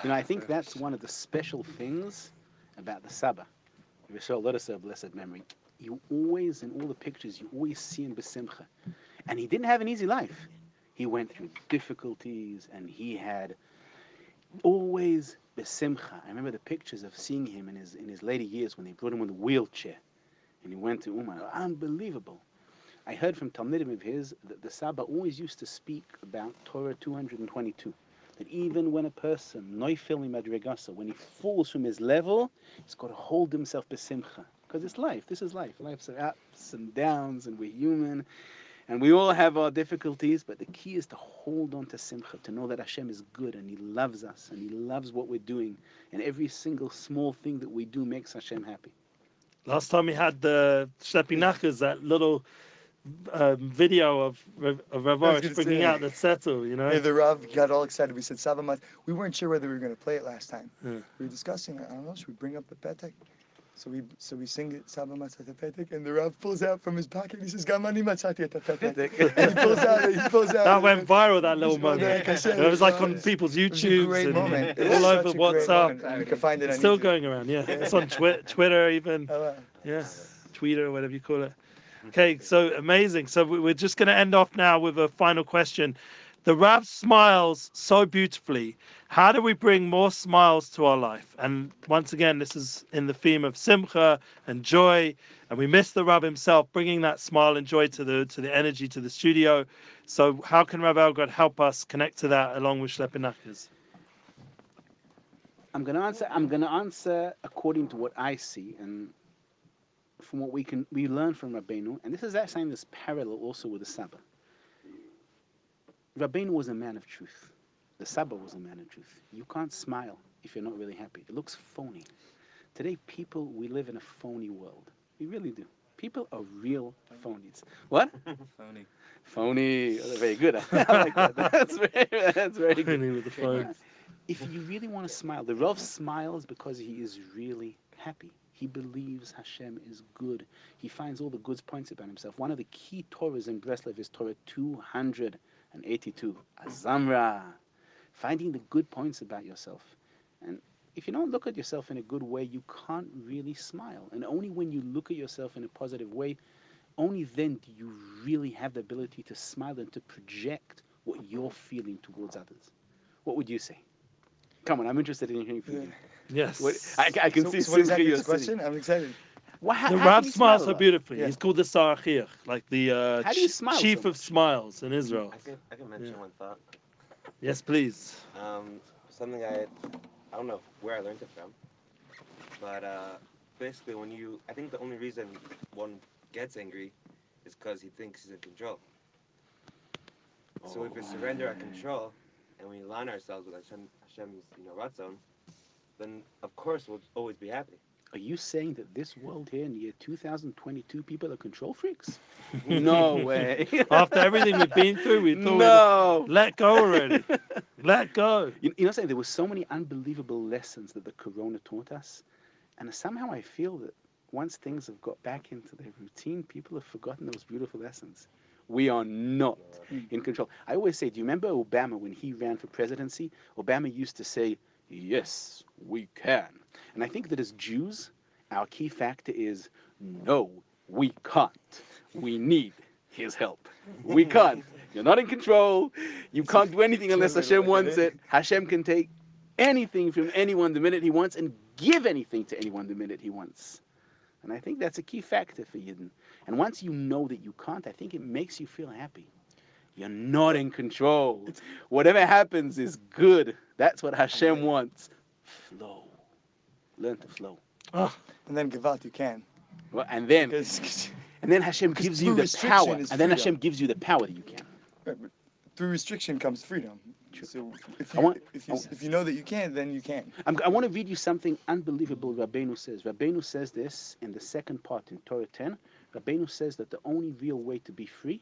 You know, I think that's one of the special things about the Saba. Rishon Lodasar, blessed memory. You always, in all the pictures, you always see him besimcha. And he didn't have an easy life. He went through difficulties and he had always besimcha. I remember the pictures of seeing him in his, in his later years when they brought him in the wheelchair and he went to Uman. Unbelievable. I heard from Talmidim of his that the Saba always used to speak about Torah 222. That even when a person, noifil madrigasa, when he falls from his level, he's got to hold himself besimcha. Because it's life. This is life. Life's ups and downs, and we're human. And we all have our difficulties, but the key is to hold on to simcha, to know that Hashem is good and He loves us and He loves what we're doing. And every single small thing that we do makes Hashem happy. Last time we had the schlepping nachas, that little um, video of Rav- of Rav I was Arush gonna bringing say. out the settle, you know. Hey, the Rav got all excited. We said Savamat. We weren't sure whether we were going to play it last time. Yeah. We were discussing. It, I don't know. Should we bring up the petek? So we so we sing it Savamat at the petek, and the Rav pulls out from his pocket. He says, "Gamani matzati at the petek." and he pulls out. He pulls out. That went viral, that little It moment. was It was like on people's It was a YouTubes great and moment. It was all over WhatsApp. moment, You can find it It's still YouTube. going around, yeah. It's on twi- Twitter even. Oh, wow. Yes, Twitter, whatever you call it. Okay, so amazing. So we- we're just going to end off now with a final question. The Rav smiles so beautifully. How do we bring more smiles to our life? And once again, this is in the theme of simcha and joy. And we miss the Rav himself, bringing that smile and joy to the to the energy to the studio. So how can Rav Elgod help us connect to that along with Schlepping Nachas? I'm going to answer. I'm going to answer according to what I see and from what we can we learn from Rabbeinu. And this is actually this parallel also with the Saba. Rabbeinu was a man of truth. The Saba was a man of truth. You can't smile if you're not really happy. It looks phony. Today, people we live in a phony world. We really do. People are real phonies. What? Phony. Phony. Oh, very good. I like that. That's very. That's very good. with the phone. If you really want to smile, the Rav smiles because he is really happy. He believes Hashem is good. He finds all the good points about himself. One of the key Torahs in Breslev is Torah 282, Azamra, finding the good points about yourself. And if you don't look at yourself in a good way, you can't really smile. And only when you look at yourself in a positive way, only then do you really have the ability to smile and to project what you're feeling towards others. What would you say? Come on, I'm interested in hearing from you. Yes. What, I, I can So, see so what exactly you're is the question? I'm excited. What, how, The how Rav can you smiles smile so beautifully. Yeah. He's called the Sarachir, like the uh, How ch- smile so chief of smiles in Israel. I can, I can mention one thought. Yes, please. Um, something I, I don't know where I learned it from, but uh, basically when you, I think the only reason one gets angry is because he thinks he's in control. So if we surrender our control and we align ourselves with Hashem, Hashem's, you know, Ratzon, then of course we'll always be happy. Are you saying that this world here in the year 2022, people are control freaks? no way. After everything we've been through, we thought no. let go already. let go. You, you know, saying there were so many unbelievable lessons that the Corona taught us, and somehow I feel that once things have got back into their routine, people have forgotten those beautiful lessons. We are not in control. I always say, do you remember Obama when he ran for presidency? Obama used to say, "Yes, we can," and I think that as Jews, our key factor is, "No, we can't. We need His help. We can't. You're not in control. You can't do anything unless Hashem wants it. Hashem can take anything from anyone the minute He wants and give anything to anyone the minute He wants. And I think that's a key factor for Yidden. And once you know that you can't, I think it makes you feel happy. You're not in control. Whatever happens is good. That's what Hashem wants. Flow. Learn to flow. Ah, and then give out you can. Well, and then Because and then Hashem gives you the power. And then. Hashem gives you the power that you can. through restriction comes freedom. So if I you, want- if, you, if you know that you can, then you can. I'm, I want to read you something unbelievable Rabbeinu says. Rabbeinu says this in the second part in Torah 10. Rabbeinu says that the only real way to be free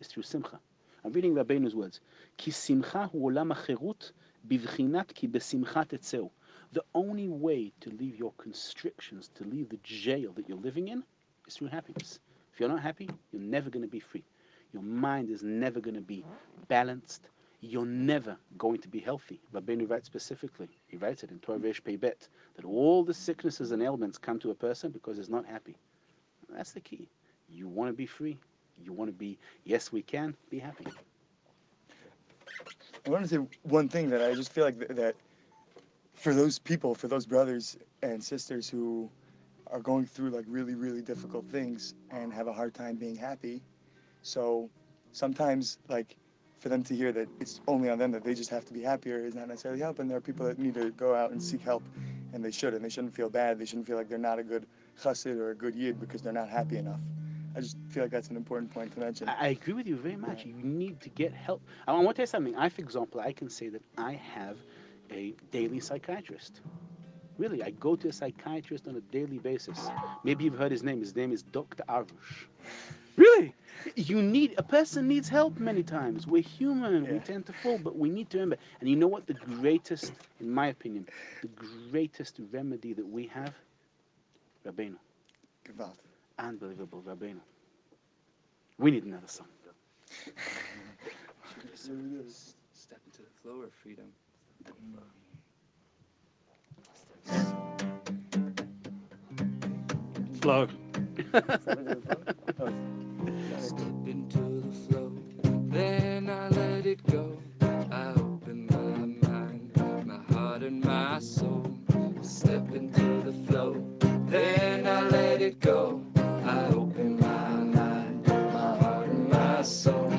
is through simcha. I'm reading Rabbeinu's words. Olam hachirut bivchinat ki besimcha tetzeu. The only way to leave your constrictions, to leave the jail that you're living in, is through happiness. If you're not happy, you're never going to be free. Your mind is never going to be balanced. You're never going to be healthy. Rabbeinu writes specifically, he writes it in Torah Vesh Pei Bet, that all the sicknesses and ailments come to a person because he's not happy. That's the key. You want to be free. You want to be, yes, we can, be happy. I want to say one thing that I just feel like th- that for those people, for those brothers and sisters who are going through like really, really difficult things and have a hard time being happy. So sometimes, like, for them to hear that it's only on them that they just have to be happier is not necessarily help. And there are people that need to go out and seek help, and they should. And they shouldn't feel bad. They shouldn't feel like they're not a good chassid or a good yid because they're not happy enough. I just feel like that's an important point to mention. I, I agree with you very much. You need to get help. I want to tell you something. I, for example, I can say that I have a daily psychiatrist. Really, I go to a psychiatrist on a daily basis. Maybe you've heard his name. His name is Dr. Arush. Really? You need a person needs help many times. We're human. We tend to fall, but we need to remember. And you know what? The greatest, in my opinion, the greatest remedy that we have, Rabbeinu. Gewalt. Unbelievable, Rabbeinu. We need another song. Step into the flow of freedom. Flow. Step into the flow, then I let it go. I open my mind, my heart and my soul. Step into the flow, then I let it go. I open my mind, my heart and my soul.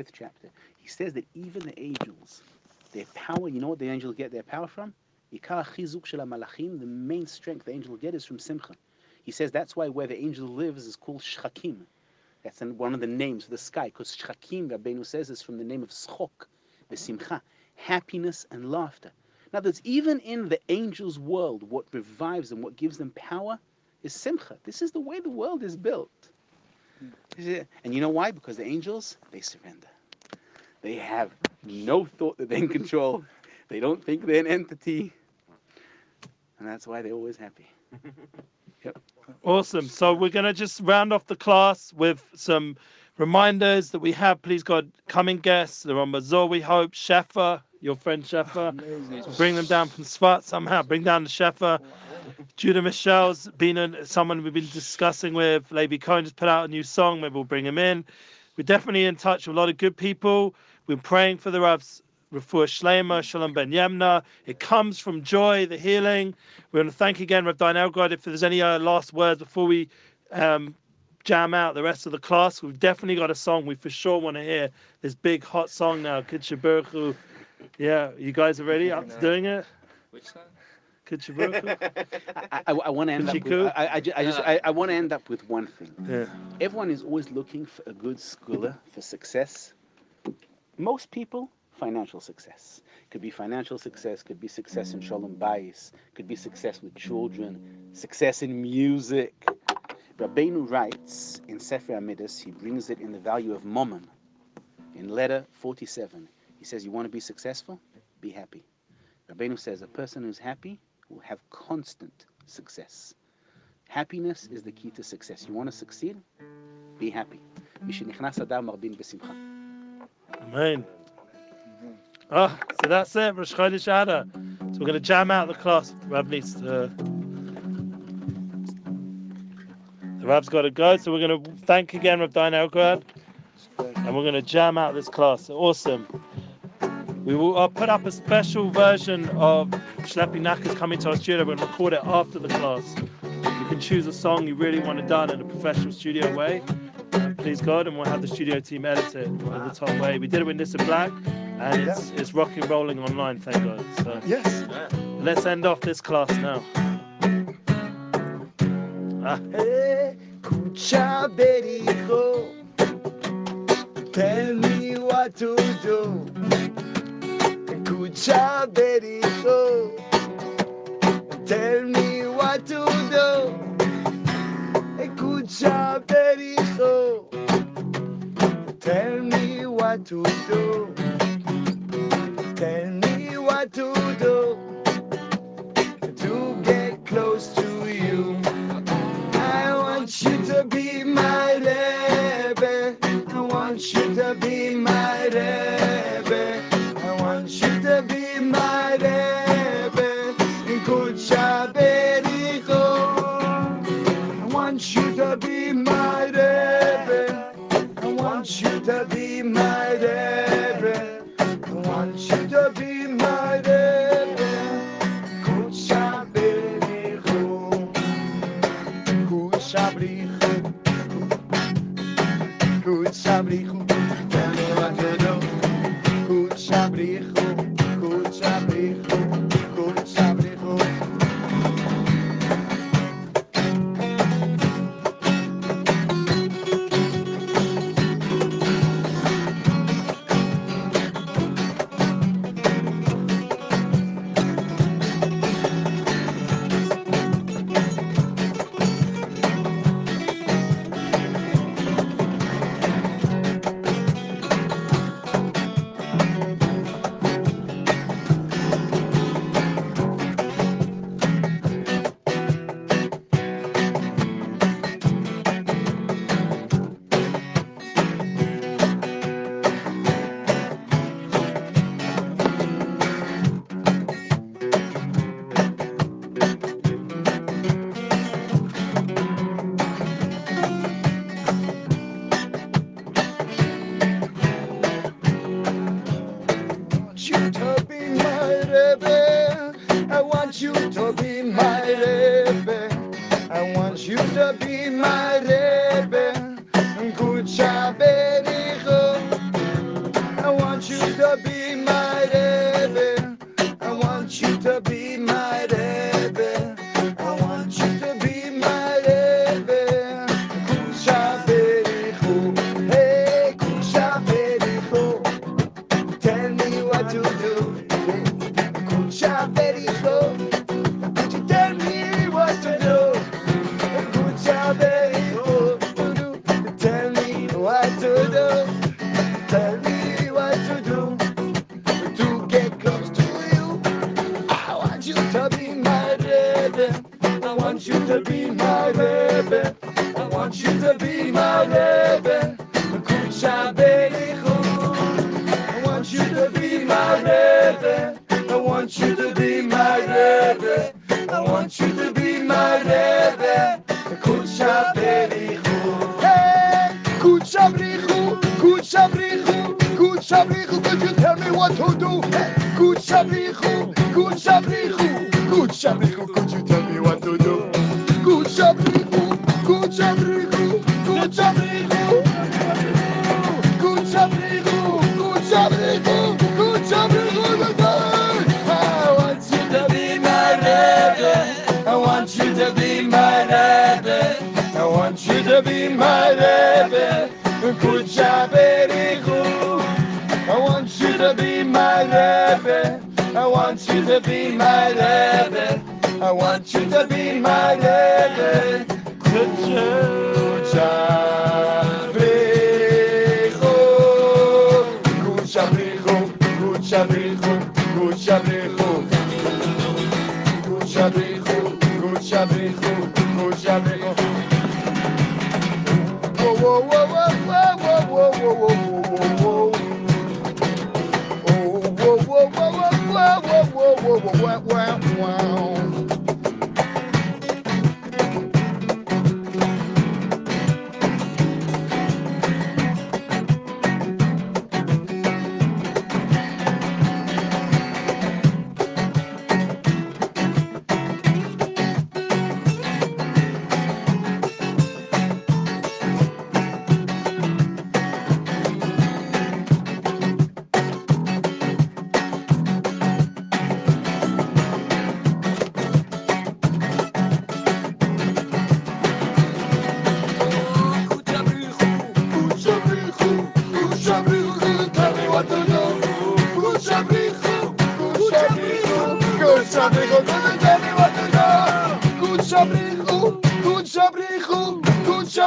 Fifth chapter, he says that even the angels, their power, you know what the angels get their power from? The main strength the angel get is from simcha. He says that's why where the angel lives is called shchakim. That's one of the names of the sky, because shchakim, Rabbeinu says, is from the name of schok, the simcha, happiness and laughter. Now, other words, even in the angels' world, what revives them, what gives them power, is simcha. This is the way the world is built. This is it. And you know why? Because the angels, they surrender. They have no thought that they're in control. They don't think they're an entity. And that's why they're always happy. Yep. Awesome. So we're going to just round off the class with some reminders that we have, please God, coming guests. They're on Mazor, we hope. Sheffer, your friend Sheffer. Bring them down from Svat somehow. Bring down the Shefa. Judah Michelle's been someone we've been discussing with. Levi Cohen just put out a new song. Maybe we'll bring him in. We're definitely in touch with a lot of good people. We're praying for the Rav's Refuah Shlema, Shalom Ben Yamna. It comes from joy, the healing. We want to thank again Rav Dayan Elgod. If there's any uh, last words before we um, jam out the rest of the class, we've definitely got a song we for sure want to hear. This big hot song now, Kitshaburchu. Yeah, you guys are ready up to doing it? Which song? Kitshaburchu? I, I, I want to end up. Chiku? With, I, I, ju- I just I, I want to end up with one thing. Yeah. Everyone is always looking for a good segula for success. Most people, financial success. Could be financial success, could be success in Shalom Bayis, could be success with children, success in music. Rabbeinu writes in Sefer HaMiddos, he brings it in the value of Mammon. In letter 47, he says, You want to be successful? Be happy. Rabbeinu says, A person who's happy will have constant success. Happiness is the key to success. You want to succeed? Be happy. Amen. Ah, so that's it, Rosh Chodesh Adar. So we're going to jam out the class. Rab needs to... The Rab's got to go, so we're going to thank again Rab Dayan Elgod. And we're going to jam out this class. Awesome. We will uh, put up a special version of Schlepping Nachas coming to our studio and record it after the class. You can choose a song you really want it done in a professional studio way. Please God, and we'll have the studio team edit it wow. in the top way. We did it with Nissim Black, and it's, yeah. it's rocking rolling online, thank God. So yes. Let's end off this class now. Ah. Escucha, Tell me what to do future. Tell me what to do. A good job there is So, Tell me what to do. Tell me what to do.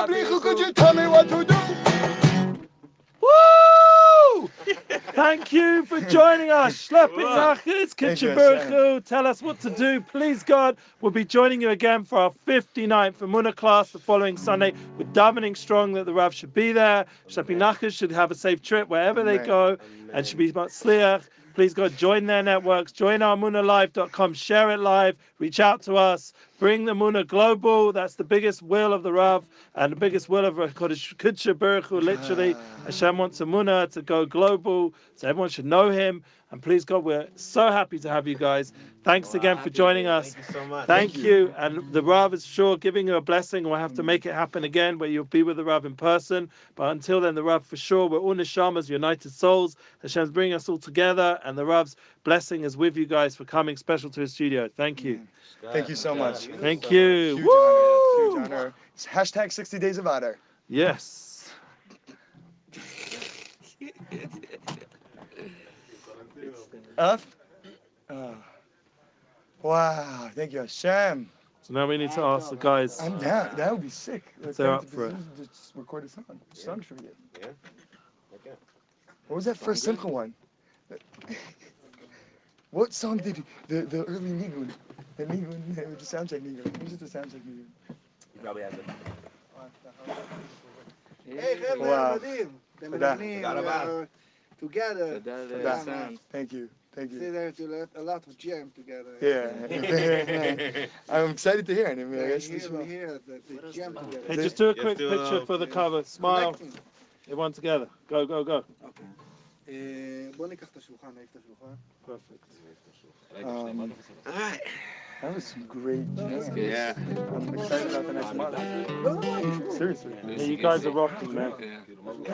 Abrichu, could you tell me what to do? Woo! Thank you for joining us. Thank you, Tell us what to do. Please, God, we'll be joining you again for our 59th Amuna class the following Sunday. We're davening strong that the Rav should be there. Schlepping Nachas should have a safe trip wherever they go and should be Matzliach. Please, God, join their networks, join our MunaLive.com, share it live, reach out to us, bring the Muna global. That's the biggest will of the Rav and the biggest will of Kodesh Baruch Hu, literally. Ah. Hashem wants a Muna to go global, so everyone should know him. And please, God, we're so happy to have you guys. Thanks again for joining us. Thank you so much. Thank you. And the Rav is sure giving you a blessing. We'll have to mm. make it happen again where you'll be with the Rav in person. But until then, the Rav for sure, we're all neshamas, united souls. Hashem's bringing us all together. And the Rav's blessing is with you guys for coming special to his studio. Thank you. Mm. Thank you so much. Thank you. Huge Woo! honor. Huge honor. It's hashtag 60 days of honor. Yes. Up? Oh. Wow. Thank you, Hashem. So now we need to ask the guys. I'm down. That would be sick. Let's They're get up into for it. business, Just record a song. Song should we get? Yeah. Okay. What was that first Simcha one? what song did the the early Nigun? The Nigun, the soundcheck Nigun. Who's the soundcheck Nigun? Probably has it. היי חבר'ה, וואו. מדהים. אתם תודה. מנגנים, תודה רבה. uh, together. תודה. תודה. Thank you. Thank See, you. there's a lot- a lot of jam together. Yeah. I'm excited to hear it. I mean, I Yeah, guess here this we one. hear the the jam together. Hey, just do a quick do picture a- for the cover. Smile. Connecting. Everyone together. Go, go, go. אה, בוא ניקח את השולחן, נעיף את השולחן. Perfect. that was some great jams. Yeah. I'm excited about the next month. Seriously. You guys are rocking, man.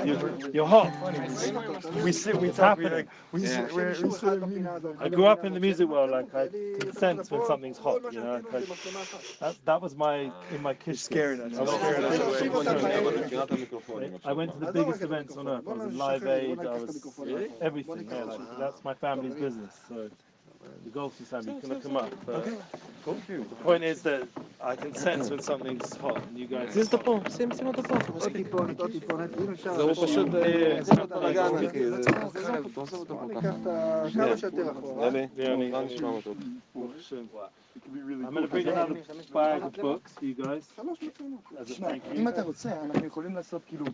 You're, you're hot. We sit, we tap it. We sit, we're, we sit, we, I grew up in the music world, like, I can sense when something's hot, you know? Like, that, that was my, in my kids. Scared us. I was scared. I went to the biggest events on earth. I was in Live Aid, I was everything. Yeah, like, that's my family's business, so the golf is family gonna come up. But the point is that I can sense when something's hot, and you guys. עוד טיפונת, עוד טיפונת, אם אפשר. זהו פשוט, אה, עזוב את הבלאגן, אחי, זה- בוא ניקח את ה... כמה שיותר אחורה. It could be really I'm gonna cool. bring another bag of books for you guys. שלוש מצלמות. שמע, אם אתה רוצה, אנחנו יכולים לעשות כאילו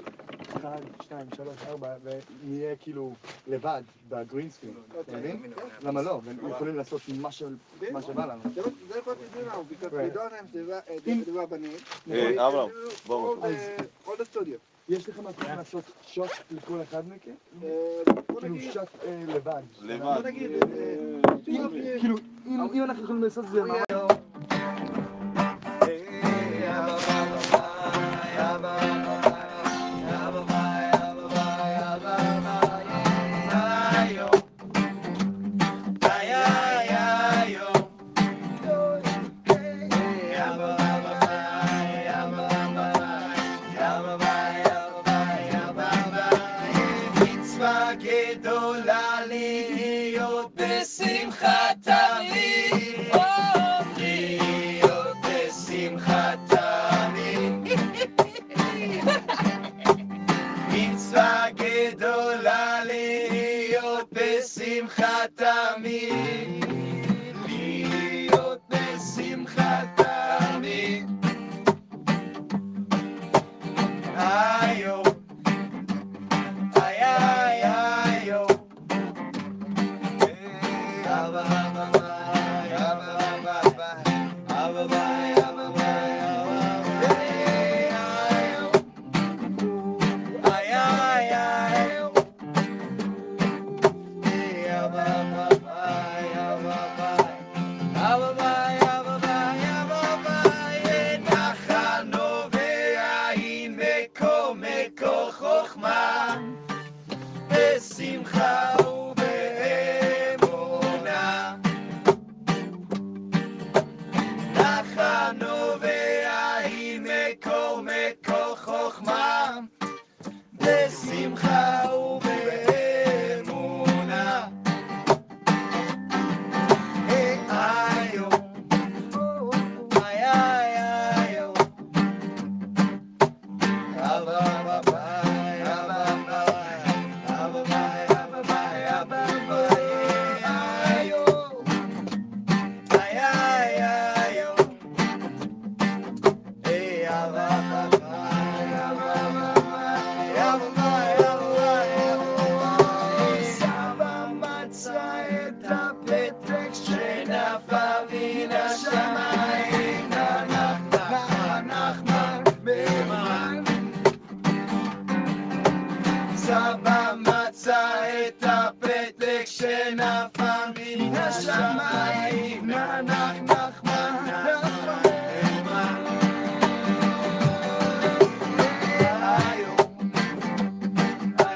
אחד, שתיים, שלוש, ארבע, ונהיה כאילו לבד בגרינספין, אתה מבין? למה לא? יכולים לעשות מה שבא לנו. זה what we do now, because we don't have the אברהם, בואו. All the studio. יש לכם מה לעשות שוט לכל אחד מכם? כאילו שוט לבד. לבד. כאילו... يونك الخلمة يسزي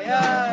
야.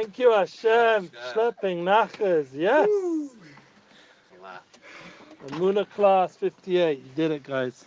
Thank you, Hashem. Schlepping nachas. Yes. Emuna class 58. You did it, guys.